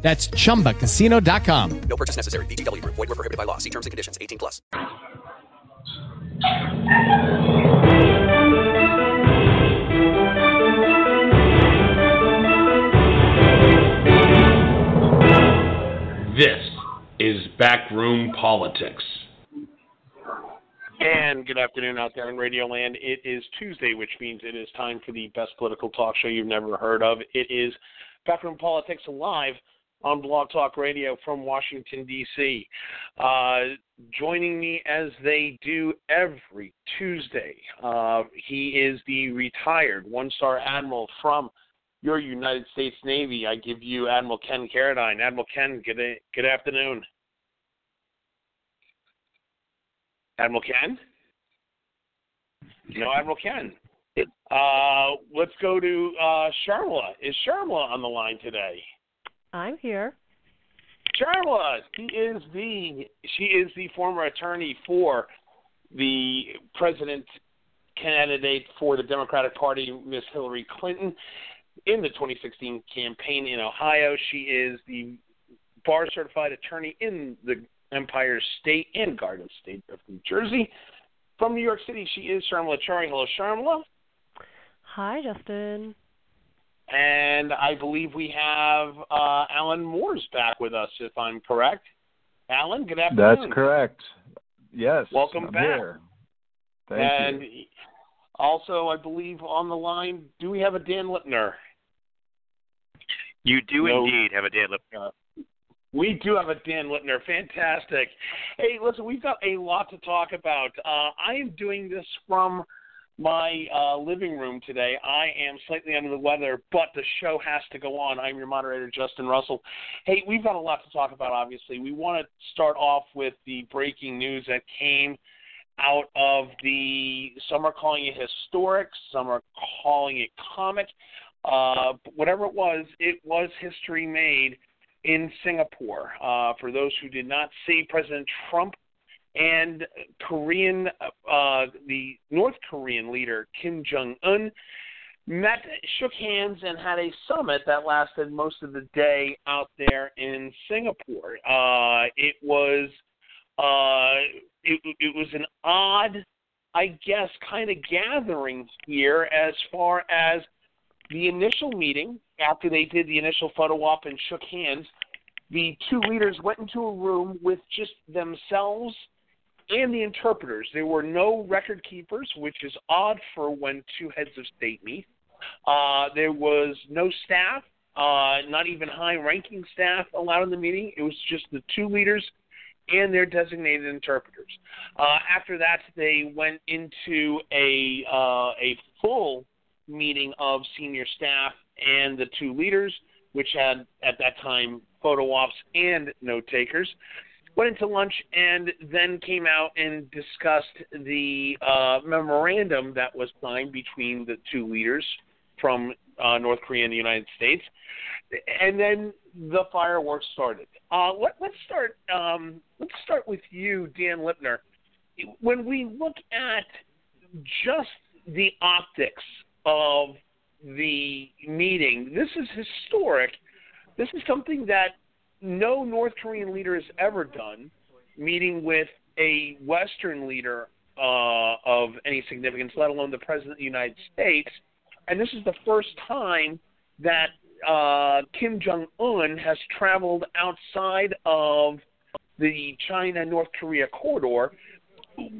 That's chumbacasino.com. No purchase necessary. VGW Group. Void were prohibited by law. See terms and conditions. 18 plus. This is Backroom Politics. And good afternoon out there in Radio Land. It is Tuesday, which means it is time for the best political talk show you've never heard of. It is Backroom Politics Live on Blog Talk Radio from Washington, D.C. Uh, joining me as they do every Tuesday, uh, he is the retired one star admiral from your United States Navy. I give you Admiral Ken Carradine. Admiral Ken, good, good afternoon. Admiral Ken? No, Admiral Ken. Uh, let's go to uh, Sharmila. Is Sharmila on the line today? I'm here. Sharmila, she is the she is the former attorney for the president candidate for the Democratic Party, Miss Hillary Clinton, in the 2016 campaign in Ohio. She is the bar certified attorney in the Empire State and Garden State of New Jersey. From New York City, she is Sharmila Chari. Hello, Sharmila. Hi, Justin. And I believe we have uh, Alan Moore's back with us, if I'm correct. Alan, good afternoon. That's correct. Yes. Welcome I'm back. Here. Thank and you. also, I believe on the line, do we have a Dan Lipner? You do No. indeed have a Dan Lipner. We do have a Dan Lipner. Fantastic. Hey, listen, we've got a lot to talk about. Uh, I am doing this from my uh, living room today. I am slightly under the weather, but the show has to go on. I'm your moderator, Justin Russell. Hey, we've got a lot to talk about, obviously. We want to start off with the breaking news that came out of the, some are calling it historic, some are calling it comic. Uh, whatever it was, it was history made in Singapore. Uh, for those who did not see, President Trump and Korean, uh, the North Korean leader Kim Jong Un met, shook hands, and had a summit that lasted most of the day out there in Singapore. Uh, it was, uh, it, it was an odd, I guess, kind of gathering here as far as the initial meeting after they did the initial photo op and shook hands. The two leaders went into a room with just themselves and the interpreters. There were no record keepers, which is odd for when two heads of state meet. Uh, there was no staff, uh, not even high ranking staff allowed in the meeting. It was just the two leaders and their designated interpreters. Uh, after that, they went into a, uh, a full meeting of senior staff and the two leaders, which had at that time photo ops and note takers went into lunch and then came out and discussed the uh, memorandum that was signed between the two leaders from uh, North Korea and the United States. And then the fireworks started. Uh, let, let's start. Um, let's start with you, Dan Lipner. When we look at just the optics of the meeting, this is historic. This is something that no North Korean leader has ever done, meeting with a Western leader uh, of any significance, let alone the President of the United States. And this is the first time that uh, Kim Jong un has traveled outside of the China North Korea corridor.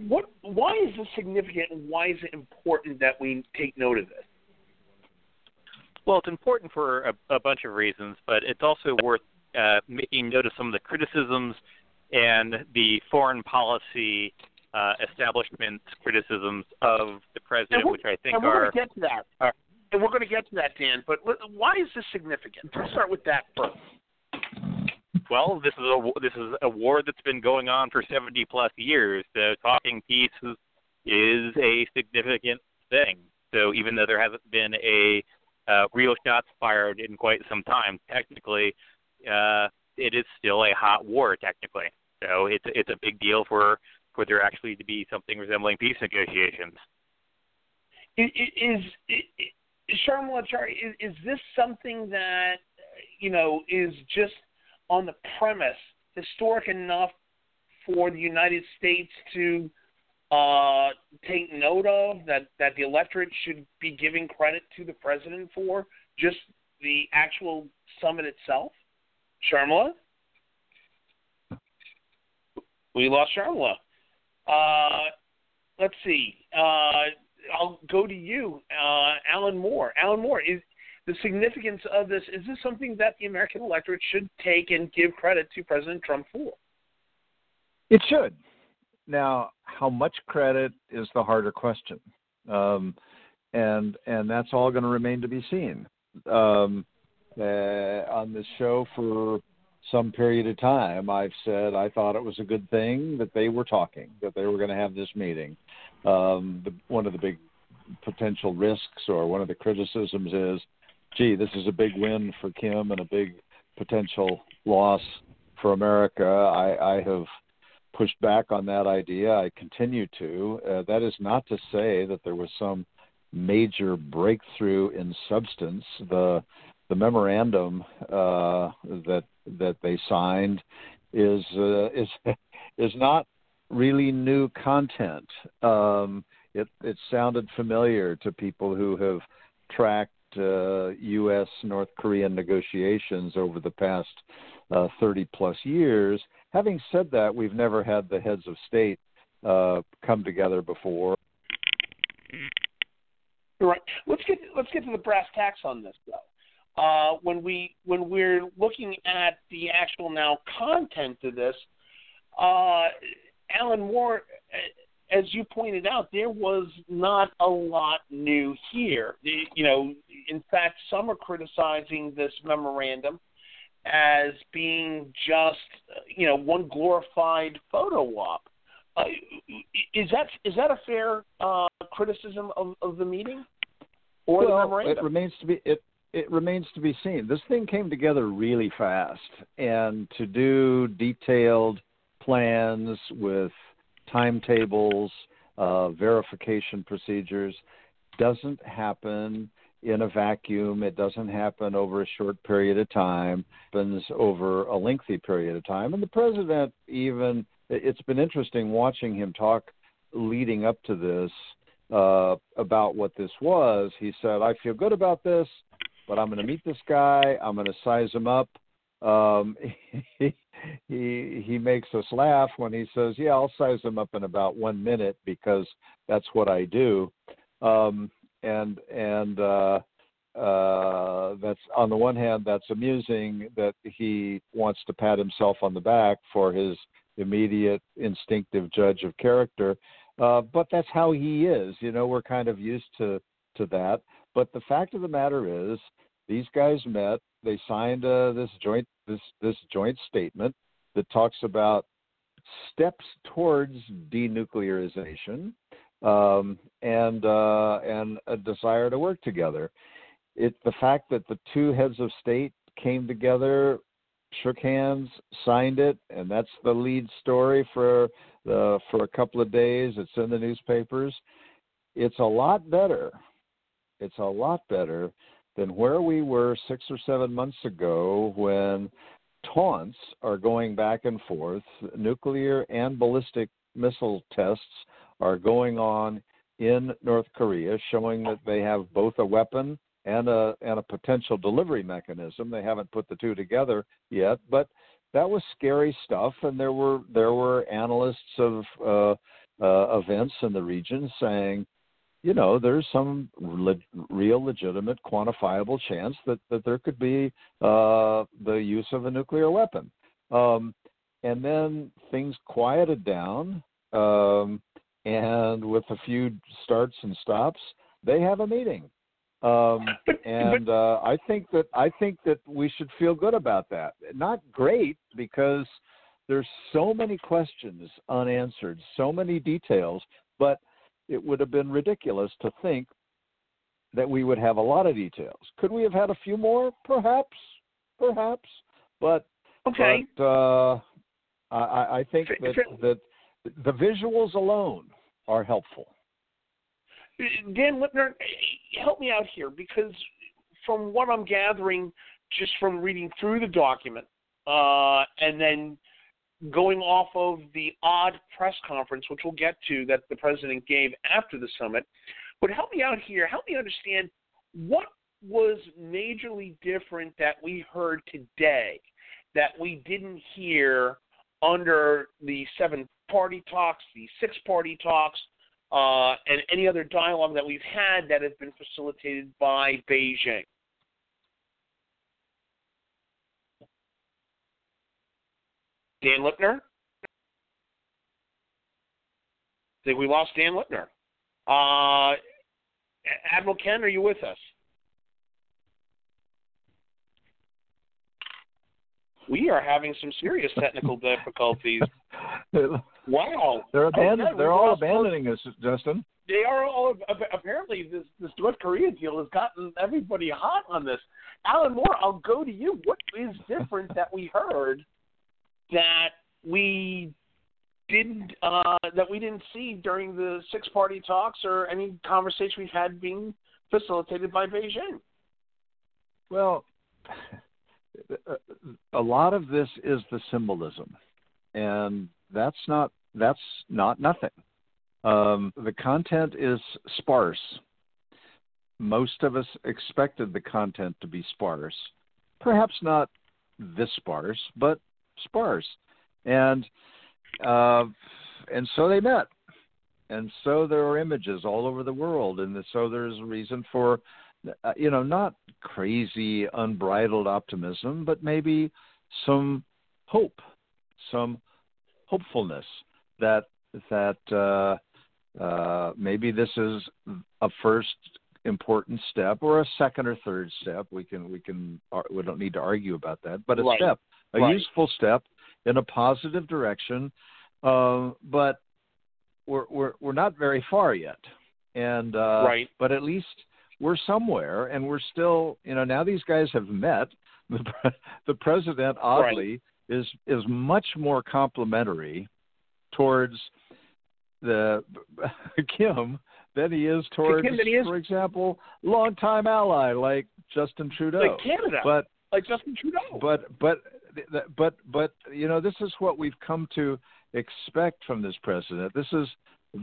What? Why is this significant? and Why is it important that we take note of this? Well, it's important for a, a bunch of reasons, but it's also worth uh, making note of some of the criticisms and the foreign policy uh, establishment's criticisms of the president, which I think and we're are going to get to that. are- and we're going to get to that, Dan. But why is this significant? Let's start with that first. well, this is a this is a war that's been going on for 70 plus years. So talking peace is, is a significant thing. So even though there hasn't been a uh, real shots fired in quite some time, technically, uh, it is still a hot war technically. So it's it's a big deal for for there actually to be something resembling peace negotiations. Is, is, is is, is this something that you know is just on the premise historic enough for the United States to uh, take note of that that the electorate should be giving credit to the president for just the actual summit itself? Sharmila? We lost Sharmila. Uh, let's see. Uh, I'll go to you, uh, Alan Moore. Alan Moore, is the significance of this? Is this something that the American electorate should take and give credit to President Trump for? It should. Now, how much credit is the harder question, um, and and that's all going to remain to be seen. Um, uh, on this show for some period of time, I've said I thought it was a good thing that they were talking, that they were going to have this meeting. Um, the, one of the big potential risks or one of the criticisms is, gee, this is a big win for Kim and a big potential loss for America. I, I have pushed back on that idea. I continue to. Uh, that is not to say that there was some major breakthrough in substance. The the memorandum uh, that that they signed is uh, is is not really new content. Um, it it sounded familiar to people who have tracked uh, U.S. North Korean negotiations over the past uh, 30 plus years. Having said that, we've never had the heads of state uh, come together before. Right. Let's get let's get to the brass tacks on this though uh, when we when we're looking at the actual now content of this, uh, Alan Moore, as you pointed out, there was not a lot new here. You know, in fact, some are criticizing this memorandum as being just you know one glorified photo op. Uh, is that is that a fair uh, criticism of, of the meeting or well, the memorandum? It remains to be it it remains to be seen. This thing came together really fast, and to do detailed plans with timetables, uh, verification procedures doesn't happen in a vacuum. It doesn't happen over a short period of time. It happens over a lengthy period of time. And the president even it's been interesting watching him talk leading up to this uh, about what this was. He said, "I feel good about this but I'm going to meet this guy. I'm going to size him up. Um, he, he he makes us laugh when he says, "Yeah, I'll size him up in about one minute because that's what I do." Um, and and uh, uh, that's on the one hand, that's amusing that he wants to pat himself on the back for his immediate instinctive judge of character. Uh, but that's how he is. You know, we're kind of used to to that. But the fact of the matter is, these guys met. They signed uh, this joint this this joint statement that talks about steps towards denuclearization um, and uh, and a desire to work together. It the fact that the two heads of state came together, shook hands, signed it, and that's the lead story for the for a couple of days. It's in the newspapers. It's a lot better. It's a lot better than where we were six or seven months ago when taunts are going back and forth. Nuclear and ballistic missile tests are going on in North Korea, showing that they have both a weapon and a and a potential delivery mechanism. They haven't put the two together yet, but that was scary stuff. And there were there were analysts of uh, uh, events in the region saying, you know, there's some le- real, legitimate, quantifiable chance that, that there could be uh, the use of a nuclear weapon. Um, and then things quieted down, um, and with a few starts and stops, they have a meeting. Um, and uh, I think that I think that we should feel good about that. Not great because there's so many questions unanswered, so many details, but it would have been ridiculous to think that we would have a lot of details. Could we have had a few more? Perhaps, perhaps, but Okay. but uh, I, I think that, that the visuals alone are helpful. Dan Lipner, help me out here because from what I'm gathering, just from reading through the document, uh, and then going off of the odd press conference, which we'll get to, that the president gave after the summit, but help me out here. Help me understand what was majorly different that we heard today that we didn't hear under the seven party talks, the six party talks, uh, and any other dialogue that we've had that has been facilitated by Beijing. Dan Lipner? I think we lost Dan Lipner. Uh, Admiral Ken, are you with us? We are having some serious technical difficulties. Wow. They're abandon- Okay, They're all both- abandoning us, Justin. They are all apparently this this North Korea deal has gotten everybody hot on this. Alan Moore, I'll go to you. What is different that we heard that we didn't uh, that we didn't see during the six party talks or any conversation we've had being facilitated by Beijing? Well, a lot of this is the symbolism, and that's not that's not nothing. Um, the content is sparse. Most of us expected the content to be sparse, perhaps not this sparse, but sparse, and uh, and so they met, and so there are images all over the world, and so there's a reason for uh, you know, not crazy, unbridled optimism, but maybe some hope, some hopefulness that that uh, uh, maybe this is a first important step or a second or third step. We can we can we don't need to argue about that, but a Right. step, a Right. useful step in a positive direction. Uh, but we're we're we're not very far yet, and uh, Right. But at least we're somewhere, and we're still you know now these guys have met. The pre- the president oddly is is much more complimentary towards the Kim than he is towards, Kim he is- for example, longtime ally like Justin Trudeau. Like Canada, But like Justin Trudeau. but but but but you know this is what we've come to expect from this president. This is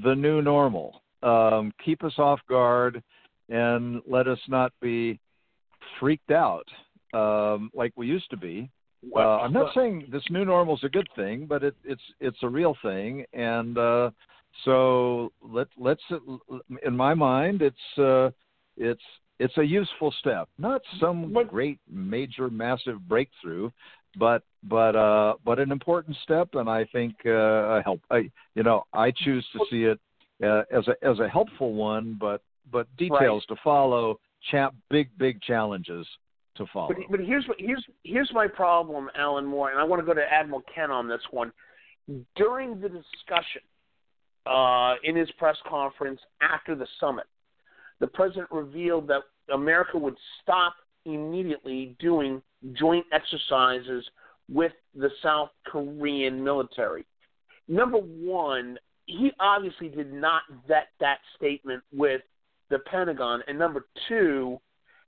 the new normal. Um, keep us off guard and let us not be freaked out um, like we used to be. Uh, I'm not saying this new normal is a good thing, but it, it's it's a real thing, and uh, so let let's in my mind it's uh, it's it's a useful step, not some great major massive breakthrough, but but uh, but an important step, and I think uh, a help. I, you know, I choose to see it uh, as a as a helpful one, but but details to follow. Cha- big big challenges to follow. But, but here's here's here's my problem, Alan Moore, and I want to go to Admiral Ken on this one. During the discussion uh, in his press conference after the summit, the president revealed that America would stop immediately doing joint exercises with the South Korean military. Number one, he obviously did not vet that statement with the Pentagon, and number two,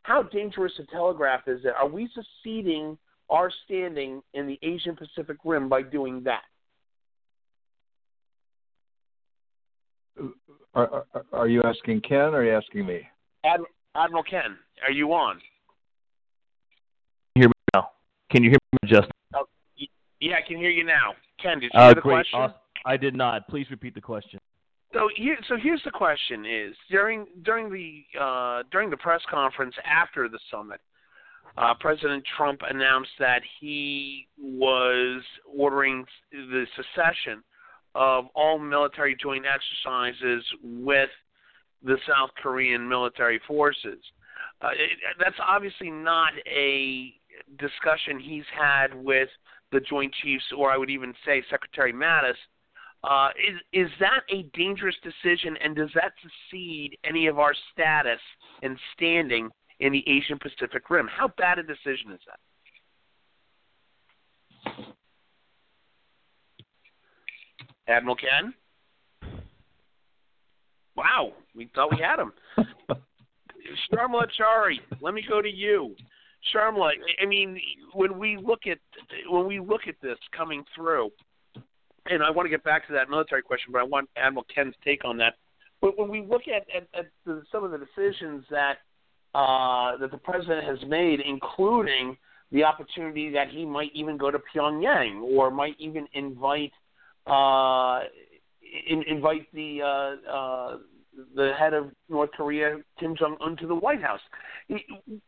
how dangerous a telegraph is it? Are we seceding our standing in the Asian Pacific Rim by doing that? Are, are, are you asking Ken or are you asking me? Ad, Admiral Ken, are you on? Hear me now? Can you hear me, Justin? Yeah, I can hear you now. Ken, did you Uh, hear the great. question? I did not. Please repeat the question. So here, so here's the question: Is during during the uh, during the press conference after the summit, uh, President Trump announced that he was ordering the secession of all military joint exercises with the South Korean military forces. uh, it, that's obviously not a discussion he's had with the Joint Chiefs, or I would even say Secretary Mattis. Uh, is is that a dangerous decision, and does that secede any of our status and standing in the Asian Pacific Rim? How bad a decision is that? Admiral Ken? Wow, we thought we had him. Sharmila Chari, let me go to you. Sharmila, I mean, when we look at when we look at this coming through, and I want to get back to that military question, but I want Admiral Ken's take on that. But when we look at, at, at the, some of the decisions that uh, that the president has made, including the opportunity that he might even go to Pyongyang or might even invite uh, in, invite the uh, uh, the head of North Korea, Kim Jong Un, to the White House.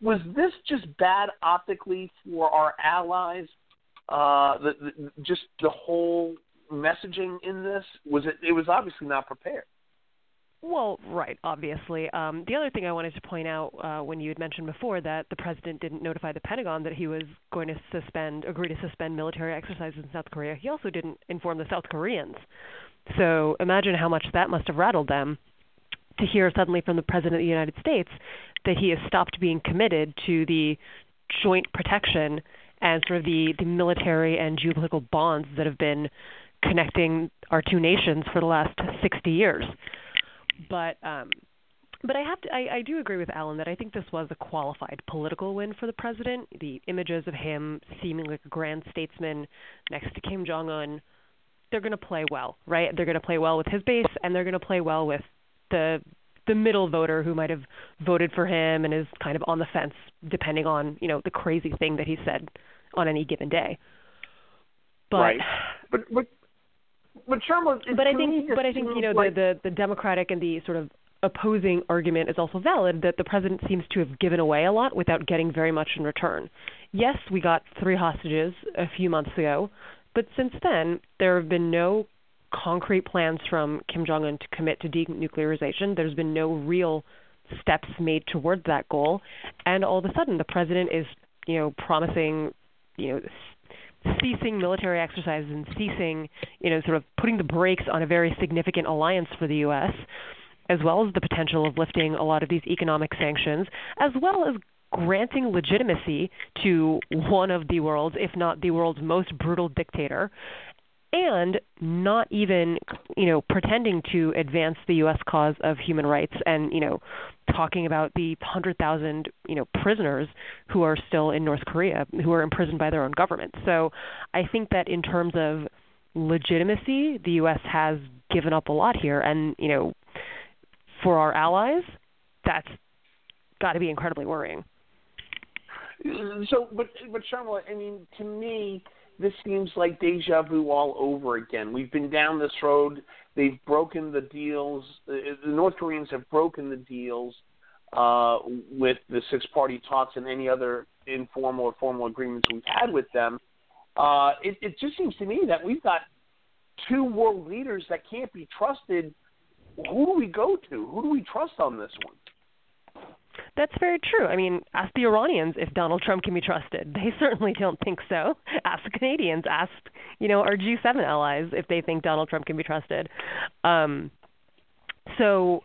Was this just bad optically for our allies? Uh, the, the, just the whole messaging in this was it? It was obviously not prepared. Well, right, obviously. Um, the other thing I wanted to point out uh, when you had mentioned before that the president didn't notify the Pentagon that he was going to suspend, agree to suspend military exercises in South Korea, he also didn't inform the South Koreans. So imagine how much that must have rattled them to hear suddenly from the president of the United States that he has stopped being committed to the joint protection and sort of the, the military and geopolitical bonds that have been connecting our two nations for the last 60 years. But um, but I have to I, I do agree with Alan that I think this was a qualified political win for the president. The images of him seeming like a grand statesman next to Kim Jong Un, they're going to play well, right? They're going to play well with his base, and they're going to play well with the the middle voter who might have voted for him and is kind of on the fence depending on you know the crazy thing that he said on any given day. But right. but but but Sharma, but I think but I think you know like, the, the the Democratic and the sort of opposing argument is also valid that the president seems to have given away a lot without getting very much in return. Yes, we got three hostages a few months ago, but since then there have been no concrete plans from Kim Jong Un to commit to denuclearization. There's been no real steps made towards that goal, and all of a sudden the president is, you know, promising, you know, ceasing military exercises and ceasing, you know, sort of putting the brakes on a very significant alliance for the U.S., as well as the potential of lifting a lot of these economic sanctions, as well as granting legitimacy to one of the world's, if not the world's most brutal dictator, and not even you know pretending to advance the US cause of human rights and you know talking about the 100,000 you know prisoners who are still in North Korea who are imprisoned by their own government. So I think that in terms of legitimacy the US has given up a lot here and you know for our allies that's got to be incredibly worrying. So but but Sharma I mean to me this seems like deja vu all over again. We've been down this road. They've broken the deals. The North Koreans have broken the deals uh, with the six-party talks and any other informal or formal agreements we've had with them. Uh, it, it just seems to me that we've got two world leaders that can't be trusted. Who do we go to? Who do we trust on this one? That's very true. I mean, ask the Iranians if Donald Trump can be trusted. They certainly don't think so. Ask the Canadians. Ask, you know, our G7 allies if they think Donald Trump can be trusted. Um, so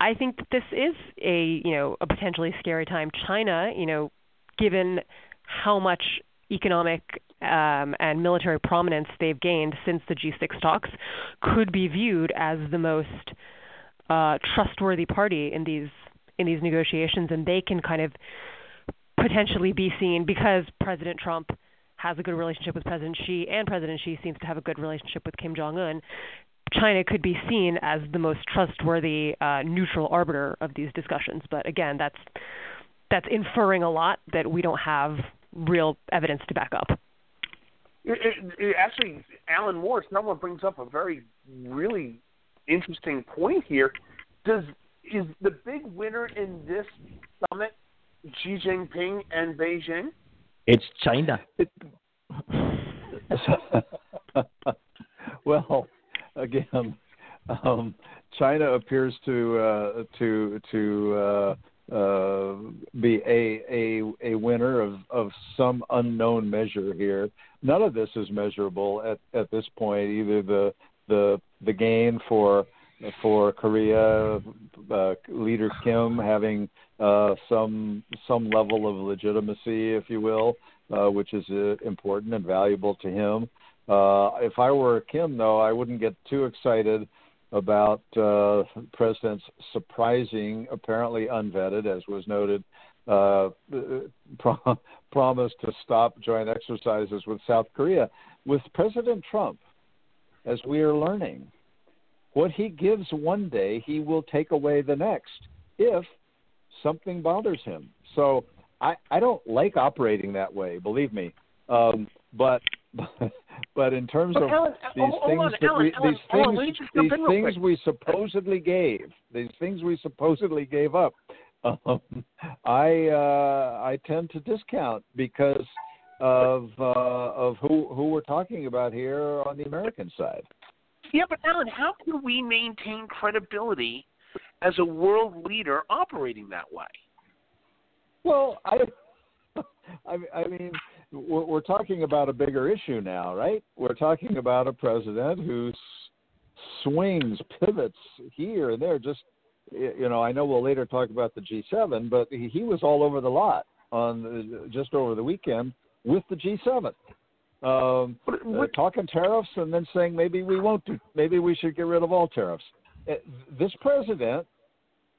I think that this is a, you know, a potentially scary time. China, you know, given how much economic um, and military prominence they've gained since the G6 talks, could be viewed as the most uh, trustworthy party in these in these negotiations, and they can kind of potentially be seen because President Trump has a good relationship with President Xi, and President Xi seems to have a good relationship with Kim Jong Un. China could be seen as the most trustworthy uh, neutral arbiter of these discussions, but again, that's that's inferring a lot that we don't have real evidence to back up. It, it, it actually, Alan Moore, someone brings up a very, really interesting point here. Does is the big winner in this summit Xi Jinping and Beijing? It's China. well, again, um, China appears to uh, to to uh, uh, be a a a winner of of some unknown measure here. None of this is measurable at at this point. Either the the the gain for for Korea, uh, leader Kim having uh, some some level of legitimacy, if you will, uh, which is uh, important and valuable to him. Uh, if I were Kim, though, I wouldn't get too excited about uh, president's surprising, apparently unvetted, as was noted, uh, pro- promise to stop joint exercises with South Korea. With President Trump, as we are learning, what he gives one day, he will take away the next if something bothers him. So I, I don't like operating that way, believe me. Um, but but in terms But of Alan, these hold things on, that Alan, we, Alan, these things let me just jump these things quick. we supposedly gave these things we supposedly gave up um, I uh, I tend to discount because of uh, of who who we're talking about here on the American side. Yeah, but Alan, how can we maintain credibility as a world leader operating that way? Well, I I, I mean we're, we're talking about a bigger issue now, right? We're talking about a president who swings, pivots here and there. Just you know, I know we'll later talk about the G7, but he, he was all over the lot on the, just over the weekend with the G7. Um, uh, talking tariffs and then saying maybe we won't do, maybe we should get rid of all tariffs. Uh, This president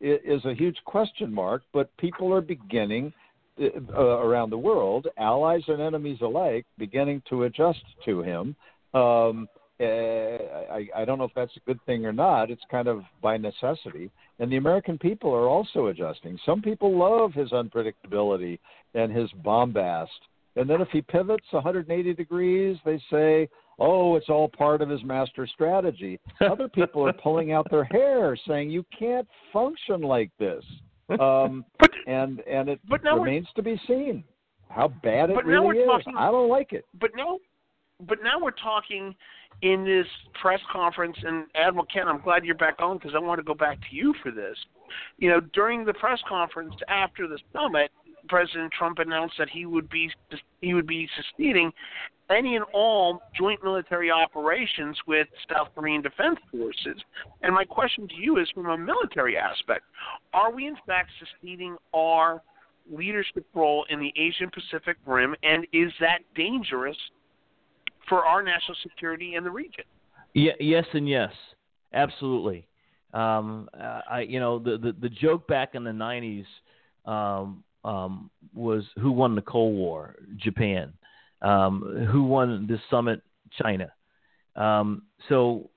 is a huge question mark, but people are beginning uh, around the world, allies and enemies alike, beginning to adjust to him. Um, uh, I, I don't know if that's a good thing or not. It's kind of by necessity. And the American people are also adjusting. Some people love his unpredictability and his bombast. And then if he pivots 180 degrees, they say, oh, it's all part of his master strategy. Other people are pulling out their hair saying, you can't function like this. Um, But and and it But remains to be seen how bad it But now really we're is. talking- I don't like it. but now, but now we're talking in this press conference. And Admiral Ken, I'm glad you're back on because I want to go back to you for this. You know, during the press conference after the summit, President Trump announced that he would be he would be succeeding any and all joint military operations with South Korean Defense Forces. And my question to you is from a military aspect, are we in fact succeeding our leadership role in the Asian Pacific Rim and is that dangerous for our national security in the region? Yeah, yes, and yes, absolutely. Um, I, you know, the, the the joke back in the '90s um, um, was who won the Cold War? Japan. Um, who won this summit? China. Um, so,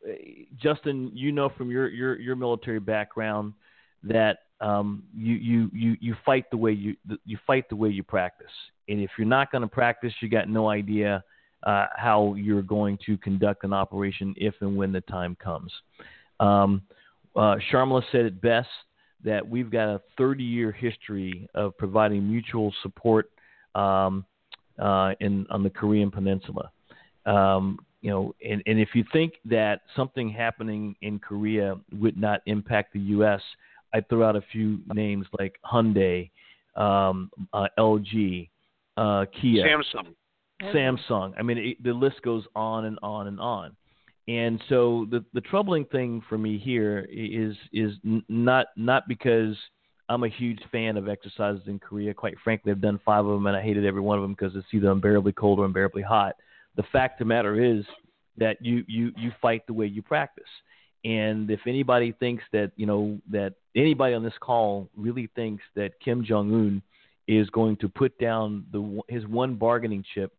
Justin, you know from your your, your military background that um, you, you you you fight the way you you fight the way you practice, and if you're not going to practice, you got no idea uh, how you're going to conduct an operation if and when the time comes. Um, uh, Sharmila said it best that we've got a 30 year history of providing mutual support um, uh, in on the Korean Peninsula. Um, you know, and, and if you think that something happening in Korea would not impact the U.S., I throw out a few names like Hyundai, um, uh, LG, uh, Kia. Samsung. Samsung. I mean, it, the list goes on and on and on. And so the the troubling thing for me here is is not not because I'm a huge fan of exercises in Korea. Quite frankly, I've done five of them and I hated every one of them because it's either unbearably cold or unbearably hot. The fact of the matter is that you you you fight the way you practice. And if anybody thinks that you know that anybody on this call really thinks that Kim Jong Un is going to put down the his one bargaining chip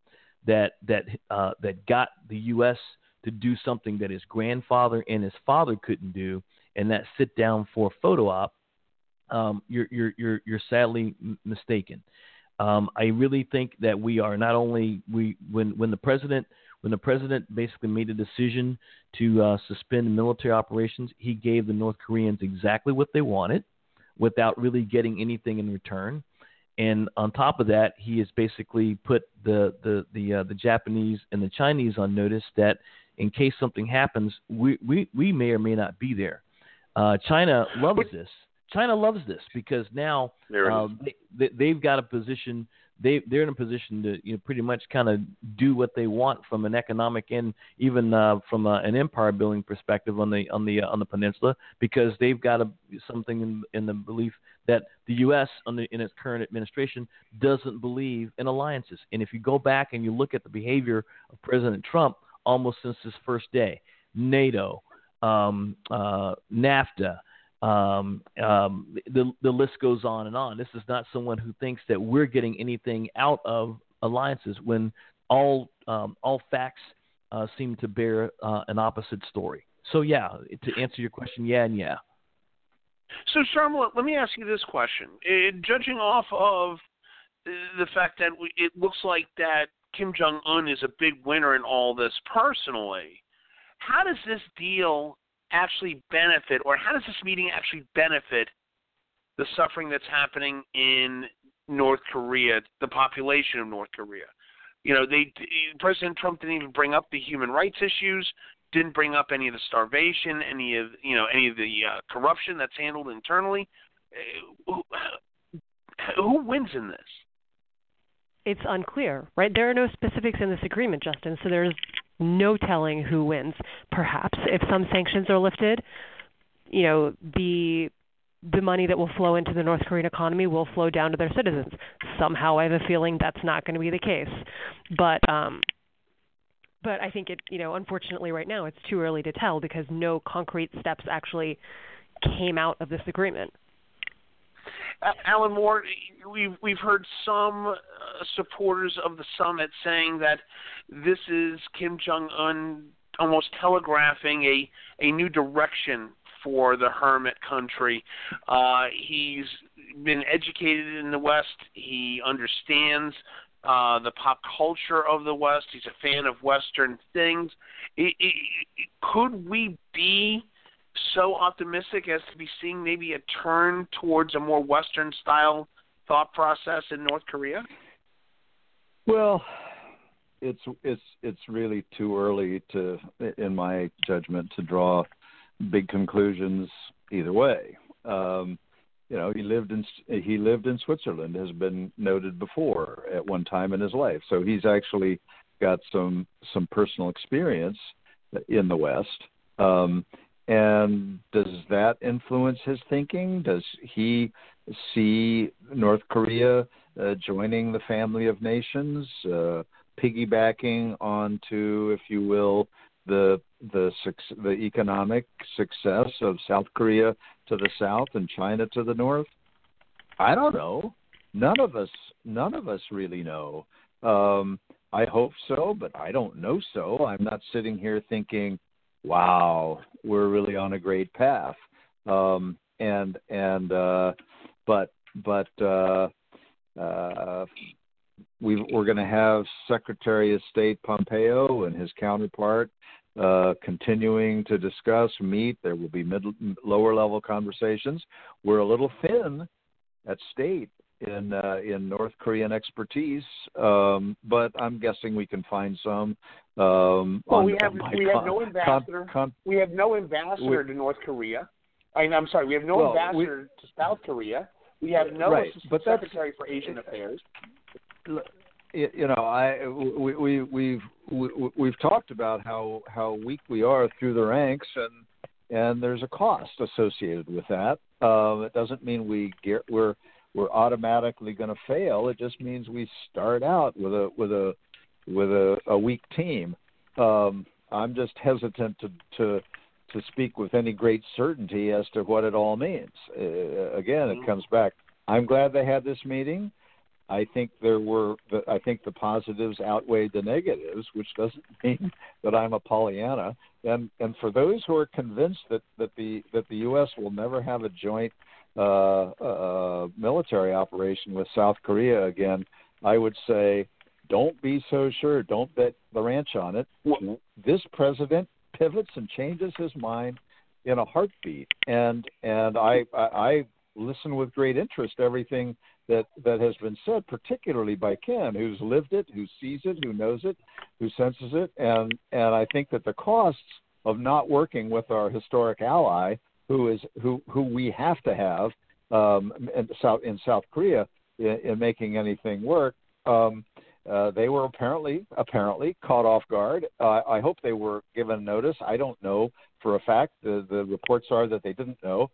that that uh, that got the U.S. to do something that his grandfather and his father couldn't do, and that sit down for a photo op, um, you're you're you're you're sadly mistaken. Um, I really think that we are not only we when when the president when the president basically made a decision to uh, suspend military operations, he gave the North Koreans exactly what they wanted, without really getting anything in return. And on top of that, he has basically put the the the, uh, the Japanese and the Chinese on notice that in case something happens, we we, we may or may not be there. Uh, China loves this. China loves this because now uh, they, they, they've got a position. They they're in a position to you know pretty much kind of do what they want from an economic and even uh, from a, an empire building perspective on the on the uh, on the peninsula because they've got a, something in, in the belief that the U.S. On the, in its current administration doesn't believe in alliances. And if you go back and you look at the behavior of President Trump almost since his first day, NATO, um, uh, NAFTA. Um, um, the the list goes on and on. This is not someone who thinks that we're getting anything out of alliances when all um, all facts uh, seem to bear uh, an opposite story. So yeah, to answer your question, yeah and yeah. So, Sharma, let me ask you this question: uh, Judging off of the fact that we, it looks like that Kim Jong Un is a big winner in all this personally, how does this deal actually benefit, or how does this meeting actually benefit the suffering that's happening in North Korea, the population of North Korea? You know, they President Trump didn't even bring up the human rights issues, didn't bring up any of the starvation, any of you know any of the uh, corruption that's handled internally. Uh, Who, who wins in this? It's unclear, right? There are no specifics in this agreement, Justin, so there's no telling who wins. Perhaps if some sanctions are lifted, you know, the the money that will flow into the North Korean economy will flow down to their citizens. Somehow I have a feeling that's not going to be the case. But um but I think it, you know, unfortunately right now it's too early to tell because no concrete steps actually came out of this agreement. Alan Moore, we've we've heard some uh, supporters of the summit saying that this is Kim Jong Un almost telegraphing a a new direction for the hermit country. Uh, he's been educated in the West. He understands uh, the pop culture of the West. He's a fan of Western things. It, it, it, could we be so optimistic as to be seeing maybe a turn towards a more Western style thought process in North Korea? Well, it's it's it's really too early to, in my judgment, to draw big conclusions either way. Um, you know, he lived in he lived in Switzerland, has been noted before at one time in his life. So he's actually got some some personal experience in the West. Um, and does that influence his thinking? Does he see North Korea uh, joining the family of nations, uh, piggybacking onto, if you will, the the the economic success of South Korea to the south and China to the north? I don't know. None of us none of us really know. Um, I hope so, but I don't know so. I'm not sitting here thinking, "Wow, we're really on a great path." Um, and and uh, but but uh, uh, we are going to have Secretary of State Pompeo and his counterpart uh, continuing to discuss, meet. There will be mid, lower level conversations. We're a little thin at state in uh, in North Korean expertise, um, but I'm guessing we can find some. Um, well, on, we have we con- have no ambassador. Con, con, we have no ambassador we, to North Korea. I mean, I'm sorry, we have no well, ambassador we, to South Korea. We have no right, but secretary for Asian affairs. You know, I we, we we've we, we've talked about how how weak we are through the ranks, and and there's a cost associated with that. Um, it doesn't mean we get we're we're automatically going to fail. It just means we start out with a with a with a, a weak team. Um, I'm just hesitant to to to speak with any great certainty as to what it all means. Uh, again, it comes back. I'm glad they had this meeting. I think there were. I think the positives outweighed the negatives, which doesn't mean that I'm a Pollyanna. And and for those who are convinced that that the that the U.S. will never have a joint uh, uh, military operation with South Korea again, I would say, don't be so sure. Don't bet the ranch on it. This president pivots and changes his mind in a heartbeat, and and I I, I listen with great interest everything that that has been said, particularly by Ken, who's lived it, who sees it, who knows it, who senses it, and and I think that the costs of not working with our historic ally, who is who who we have to have um, in South in South Korea in, in making anything work. Um, uh, they were apparently apparently caught off guard. Uh, I hope they were given notice. I don't know for a fact. The the reports are that they didn't know.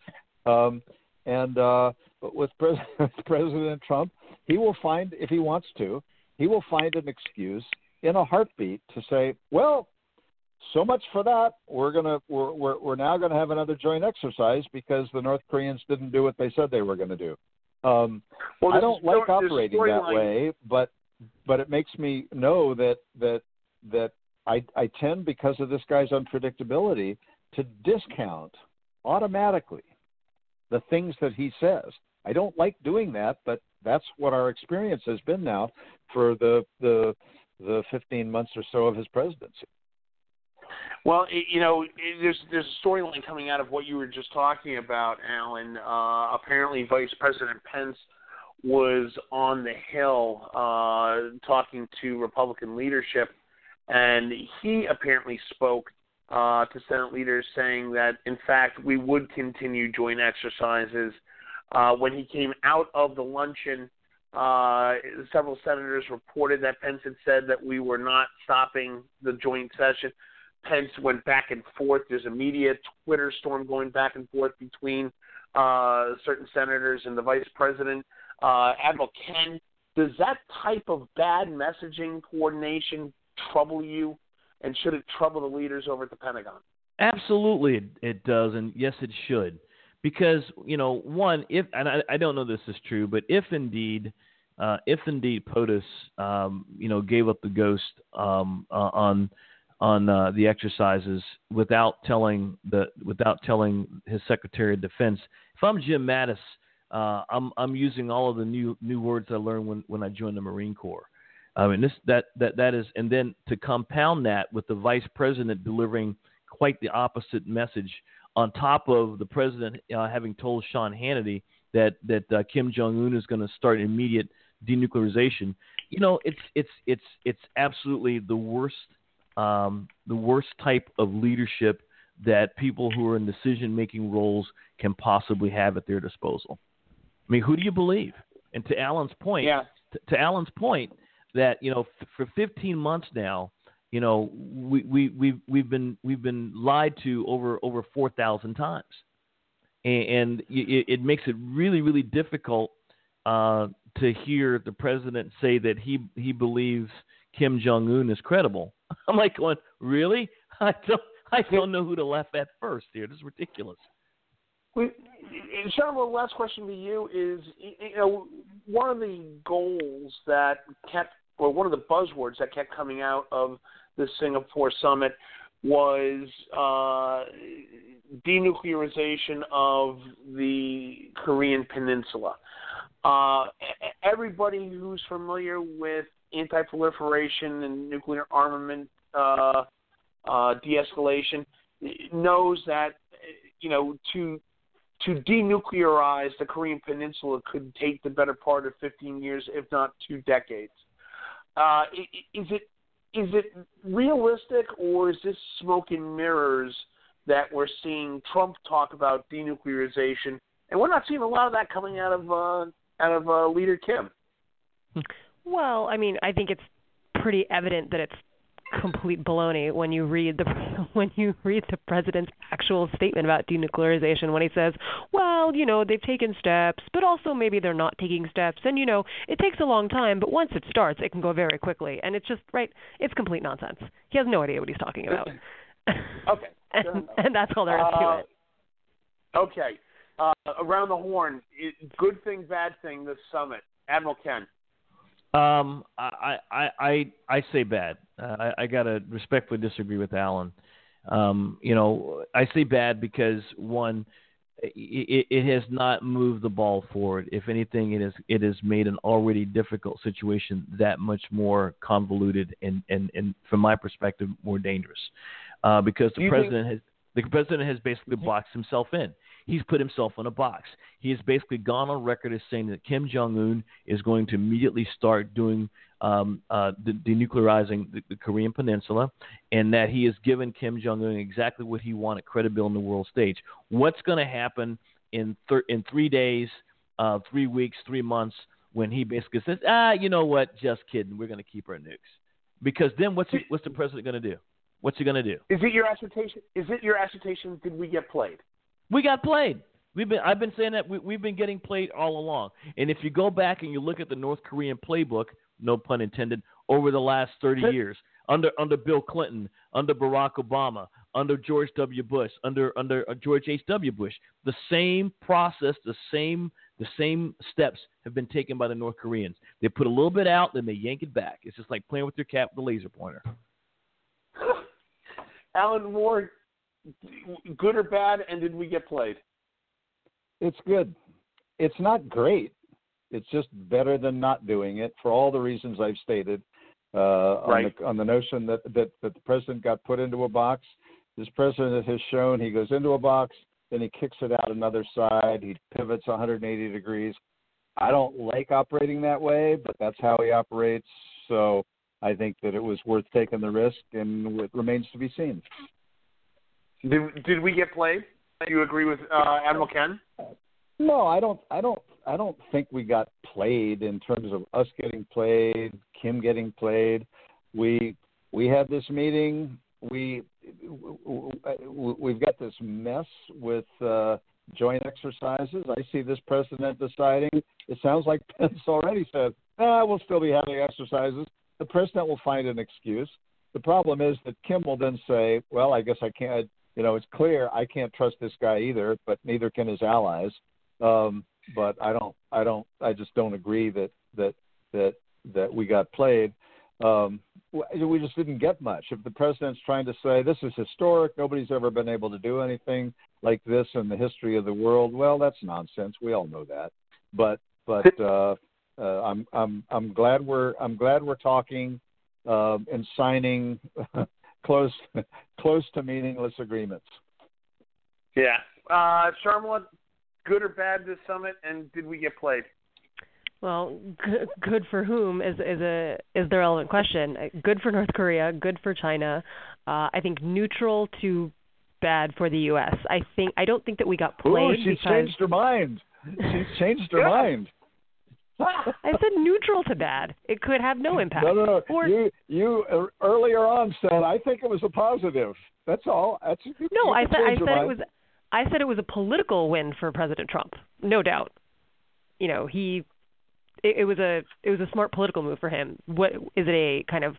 Um, and uh, with Pres- President Trump, he will find if he wants to, he will find an excuse in a heartbeat to say, well, so much for that. We're gonna we're we're, we're now going to have another joint exercise because the North Koreans didn't do what they said they were going to do. Um, Well, I don't like operating that storyline- way, but but it makes me know that that that I I tend because of this guy's unpredictability to discount automatically the things that he says. I don't like doing that, but that's what our experience has been now for the the the 15 months or so of his presidency. Well, it, you know, it, there's there's a storyline coming out of what you were just talking about, Alan. Uh, apparently, Vice President Pence was on the Hill uh, talking to Republican leadership, and he apparently spoke uh, to Senate leaders saying that, in fact, we would continue joint exercises. Uh, when he came out of the luncheon, uh, several senators reported that Pence had said that we were not stopping the joint session. Pence went back and forth. There's a media Twitter storm going back and forth between uh, certain senators and the vice president. Uh, Admiral Ken, does that type of bad messaging coordination trouble you? And should it trouble the leaders over at the Pentagon? Absolutely, it, does, and yes, it should, because you know, one, if and I, I don't know this is true, but if indeed, uh, if indeed POTUS, um, you know, gave up the ghost um, uh, on on uh, the exercises without telling the without telling his Secretary of Defense, if I'm Jim Mattis, uh, I'm I'm using all of the new new words I learned when when I joined the Marine Corps. I mean, this that that that is, and then to compound that with the vice president delivering quite the opposite message, on top of the president uh, having told Sean Hannity that that uh, Kim Jong Un is going to start immediate denuclearization. You know, it's it's it's it's absolutely the worst um, the worst type of leadership that people who are in decision making roles can possibly have at their disposal. I mean, who do you believe? And to Alan's point, Yeah. to, to Alan's point, that you know f- for 15 months now, you know we we we've we've been we've been lied to over over 4,000 times, and, and it, it makes it really really difficult uh, to hear the president say that he he believes Kim Jong Un is credible. I'm like going, really? I don't I don't know who to laugh at first here. This is ridiculous. We, Sean, the last question to you is, you know, one of the goals that kept, or one of the buzzwords that kept coming out of the Singapore summit was uh, denuclearization of the Korean Peninsula. Uh, everybody who's familiar with anti-proliferation and nuclear armament uh, uh, de-escalation knows that you know to to denuclearize the Korean Peninsula could take the better part of 15 years, if not two decades. Uh, is it is it realistic, or is this smoke and mirrors that we're seeing Trump talk about denuclearization, and we're not seeing a lot of that coming out of uh, out of uh, Leader Kim? Well, I mean, I think it's pretty evident that it's complete baloney when you read the when you read the president's actual statement about denuclearization when he says, "Well, you know, they've taken steps, but also maybe they're not taking steps, and you know, it takes a long time, but once it starts, it can go very quickly." And it's just right, it's complete nonsense. He has no idea what he's talking about. Okay, and, and that's all there is to Uh, it. Okay, uh, around the horn, it, good thing, bad thing. This summit, Admiral Ken. Um, I, I, I, I say bad. Uh, I, I gotta respectfully disagree with Alan. Um, you know, I say bad because one, it, it has not moved the ball forward. If anything, it has it has made an already difficult situation that much more convoluted and and, and from my perspective, more dangerous. Uh, because the you think- president has the president has basically boxed himself in. He's put himself in a box. He has basically gone on record as saying that Kim Jong Un is going to immediately start doing um, uh, denuclearizing the, the Korean Peninsula, and that he has given Kim Jong Un exactly what he wanted credibility on the world stage. What's going to happen in thir- in three days, uh, three weeks, three months, when he basically says, ah, you know what, just kidding, we're going to keep our nukes. Because then what's he, what's the president going to do? What's he going to do? Is it your assertion? Is it your assertion? Did we get played? We got played. We've been I've been saying that we, we've been getting played all along. And if you go back and you look at the North Korean playbook, no pun intended, over the last 30 years, under under Bill Clinton, under Barack Obama, under George W. Bush, under under uh, George H. W. Bush, the same process, the same the same steps have been taken by the North Koreans. They put a little bit out, then they yank it back. It's just like playing with your cat with a laser pointer. Alan Moore, good or bad, and did we get played? It's good. It's not great. It's just better than not doing it for all the reasons I've stated. Uh, right. on, the, on the notion that, that that the president got put into a box. This president has shown he goes into a box, then he kicks it out another side. He pivots 180 degrees. I don't like operating that way, but that's how he operates. So I think that it was worth taking the risk, and it remains to be seen. Did, did we get played? Do you agree with uh, Admiral Ken? No, I don't. I don't. I don't think we got played in terms of us getting played, Kim getting played. We we had this meeting. We we've got this mess with uh, joint exercises. I see this president deciding. It sounds like Pence already said, "Ah, we'll still be having exercises." The president will find an excuse. The problem is that Kim will then say, "Well, I guess I can't." You know, it's clear I can't trust this guy either, but neither can his allies. Um, but I don't, I don't, I just don't agree that that that that we got played. Um, we just didn't get much. If the president's trying to say this is historic, nobody's ever been able to do anything like this in the history of the world, well, that's nonsense. We all know that. But but uh, uh, I'm I'm I'm glad we're I'm glad we're talking um, and signing close close to meaningless agreements. Yeah, uh, Sharmila, good or bad this summit, and did we get played? Well, good, good for whom is is a is the relevant question. Good for North Korea, good for China. Uh, I think neutral to bad for the U.S. I think I don't think that we got played. Ooh, she's because... changed her mind. She's changed her mind. I said neutral to bad. It could have no impact. No, no, no. Or, you you uh, earlier on said I think it was a positive. That's all. That's no. I said I said it was. I said it was a political win for President Trump, no doubt. You know, he it, it was a it was a smart political move for him. What is it a kind of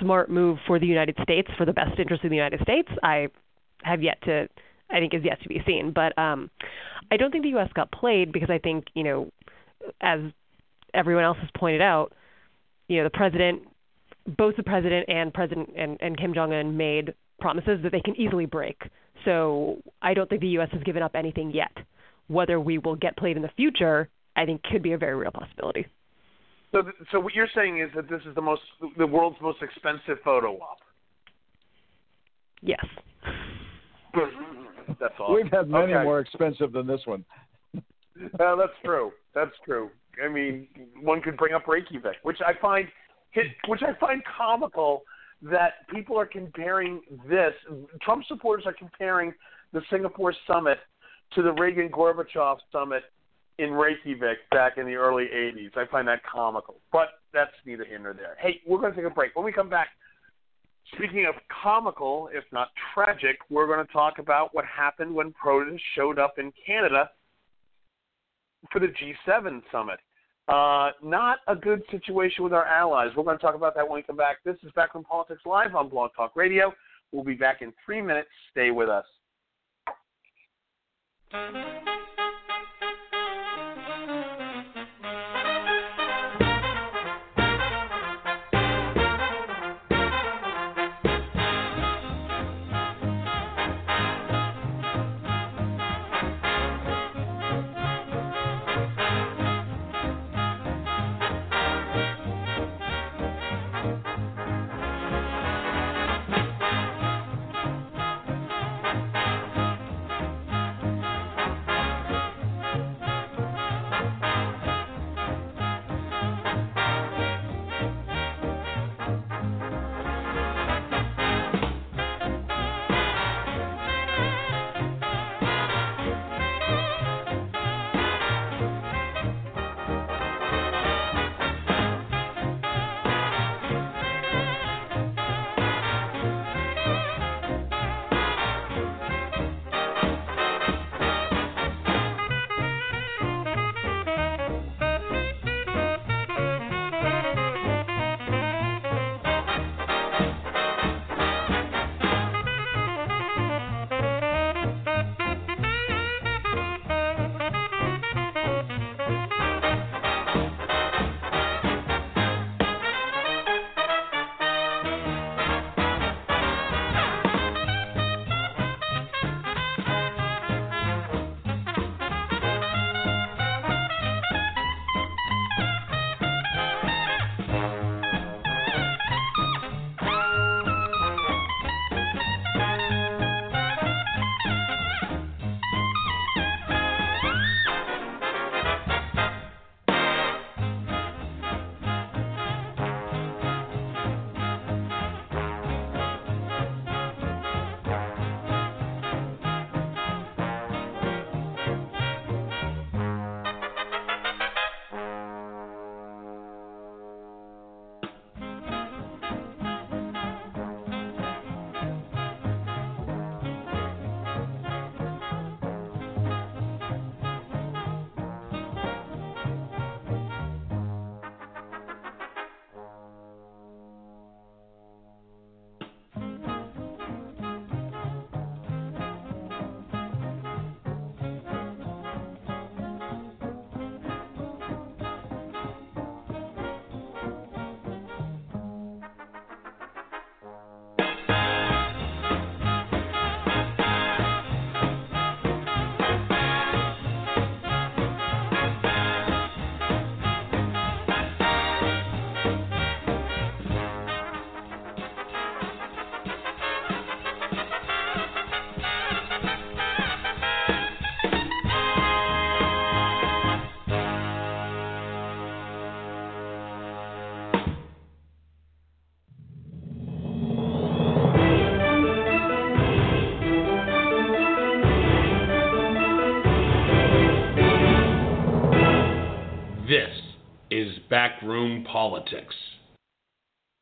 smart move for the United States for the best interest of the United States? I have yet to I think is yet to be seen. But um I don't think the US got played because I think, you know, as everyone else has pointed out, you know, the president both the president and President and, and Kim Jong Un made promises that they can easily break. So I don't think the US has given up anything yet. Whether we will get played in the future I think could be a very real possibility. So, so what you're saying is that this is the most, the world's most expensive photo op. Yes. that's all. We've had many okay. more expensive than this one. uh, that's true. That's true. I mean, one could bring up Reykjavik, which I find, which I find comical that people are comparing this. Trump supporters are comparing the Singapore summit to the Reagan Gorbachev summit in Reykjavik back in the early 80s. I find that comical, but that's neither here nor there. Hey, we're going to take a break. When we come back, speaking of comical, if not tragic, we're going to talk about what happened when protests showed up in Canada for the G7 summit. Uh, not a good situation with our allies. We're going to talk about that when we come back. This is Backroom Politics Live on Blog Talk Radio. We'll be back in three minutes. Stay with us.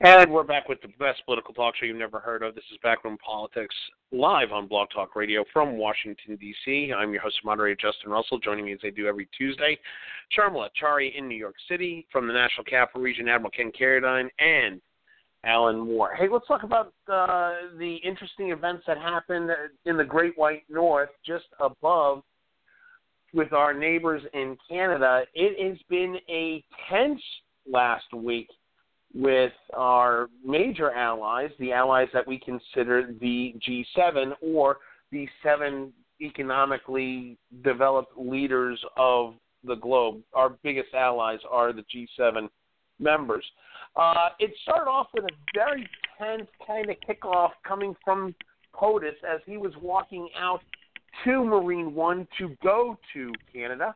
And we're back with the best political talk show you've never heard of. This is Backroom Politics live on Blog Talk Radio from Washington, D.C. I'm your host and moderator, Justin Russell. Joining me as they do every Tuesday, Sharmila Chari in New York City from the National Capital Region, Admiral Ken Carradine, and Alan Moore. Hey, let's talk about uh, the interesting events that happened in the Great White North just above with our neighbors in Canada. It has been a tense last week with our major allies, the allies that we consider the G7 or the seven economically developed leaders of the globe. Our biggest allies are the G7 members. Uh, it started off with a very tense kind of kickoff coming from POTUS as he was walking out to Marine One to go to Canada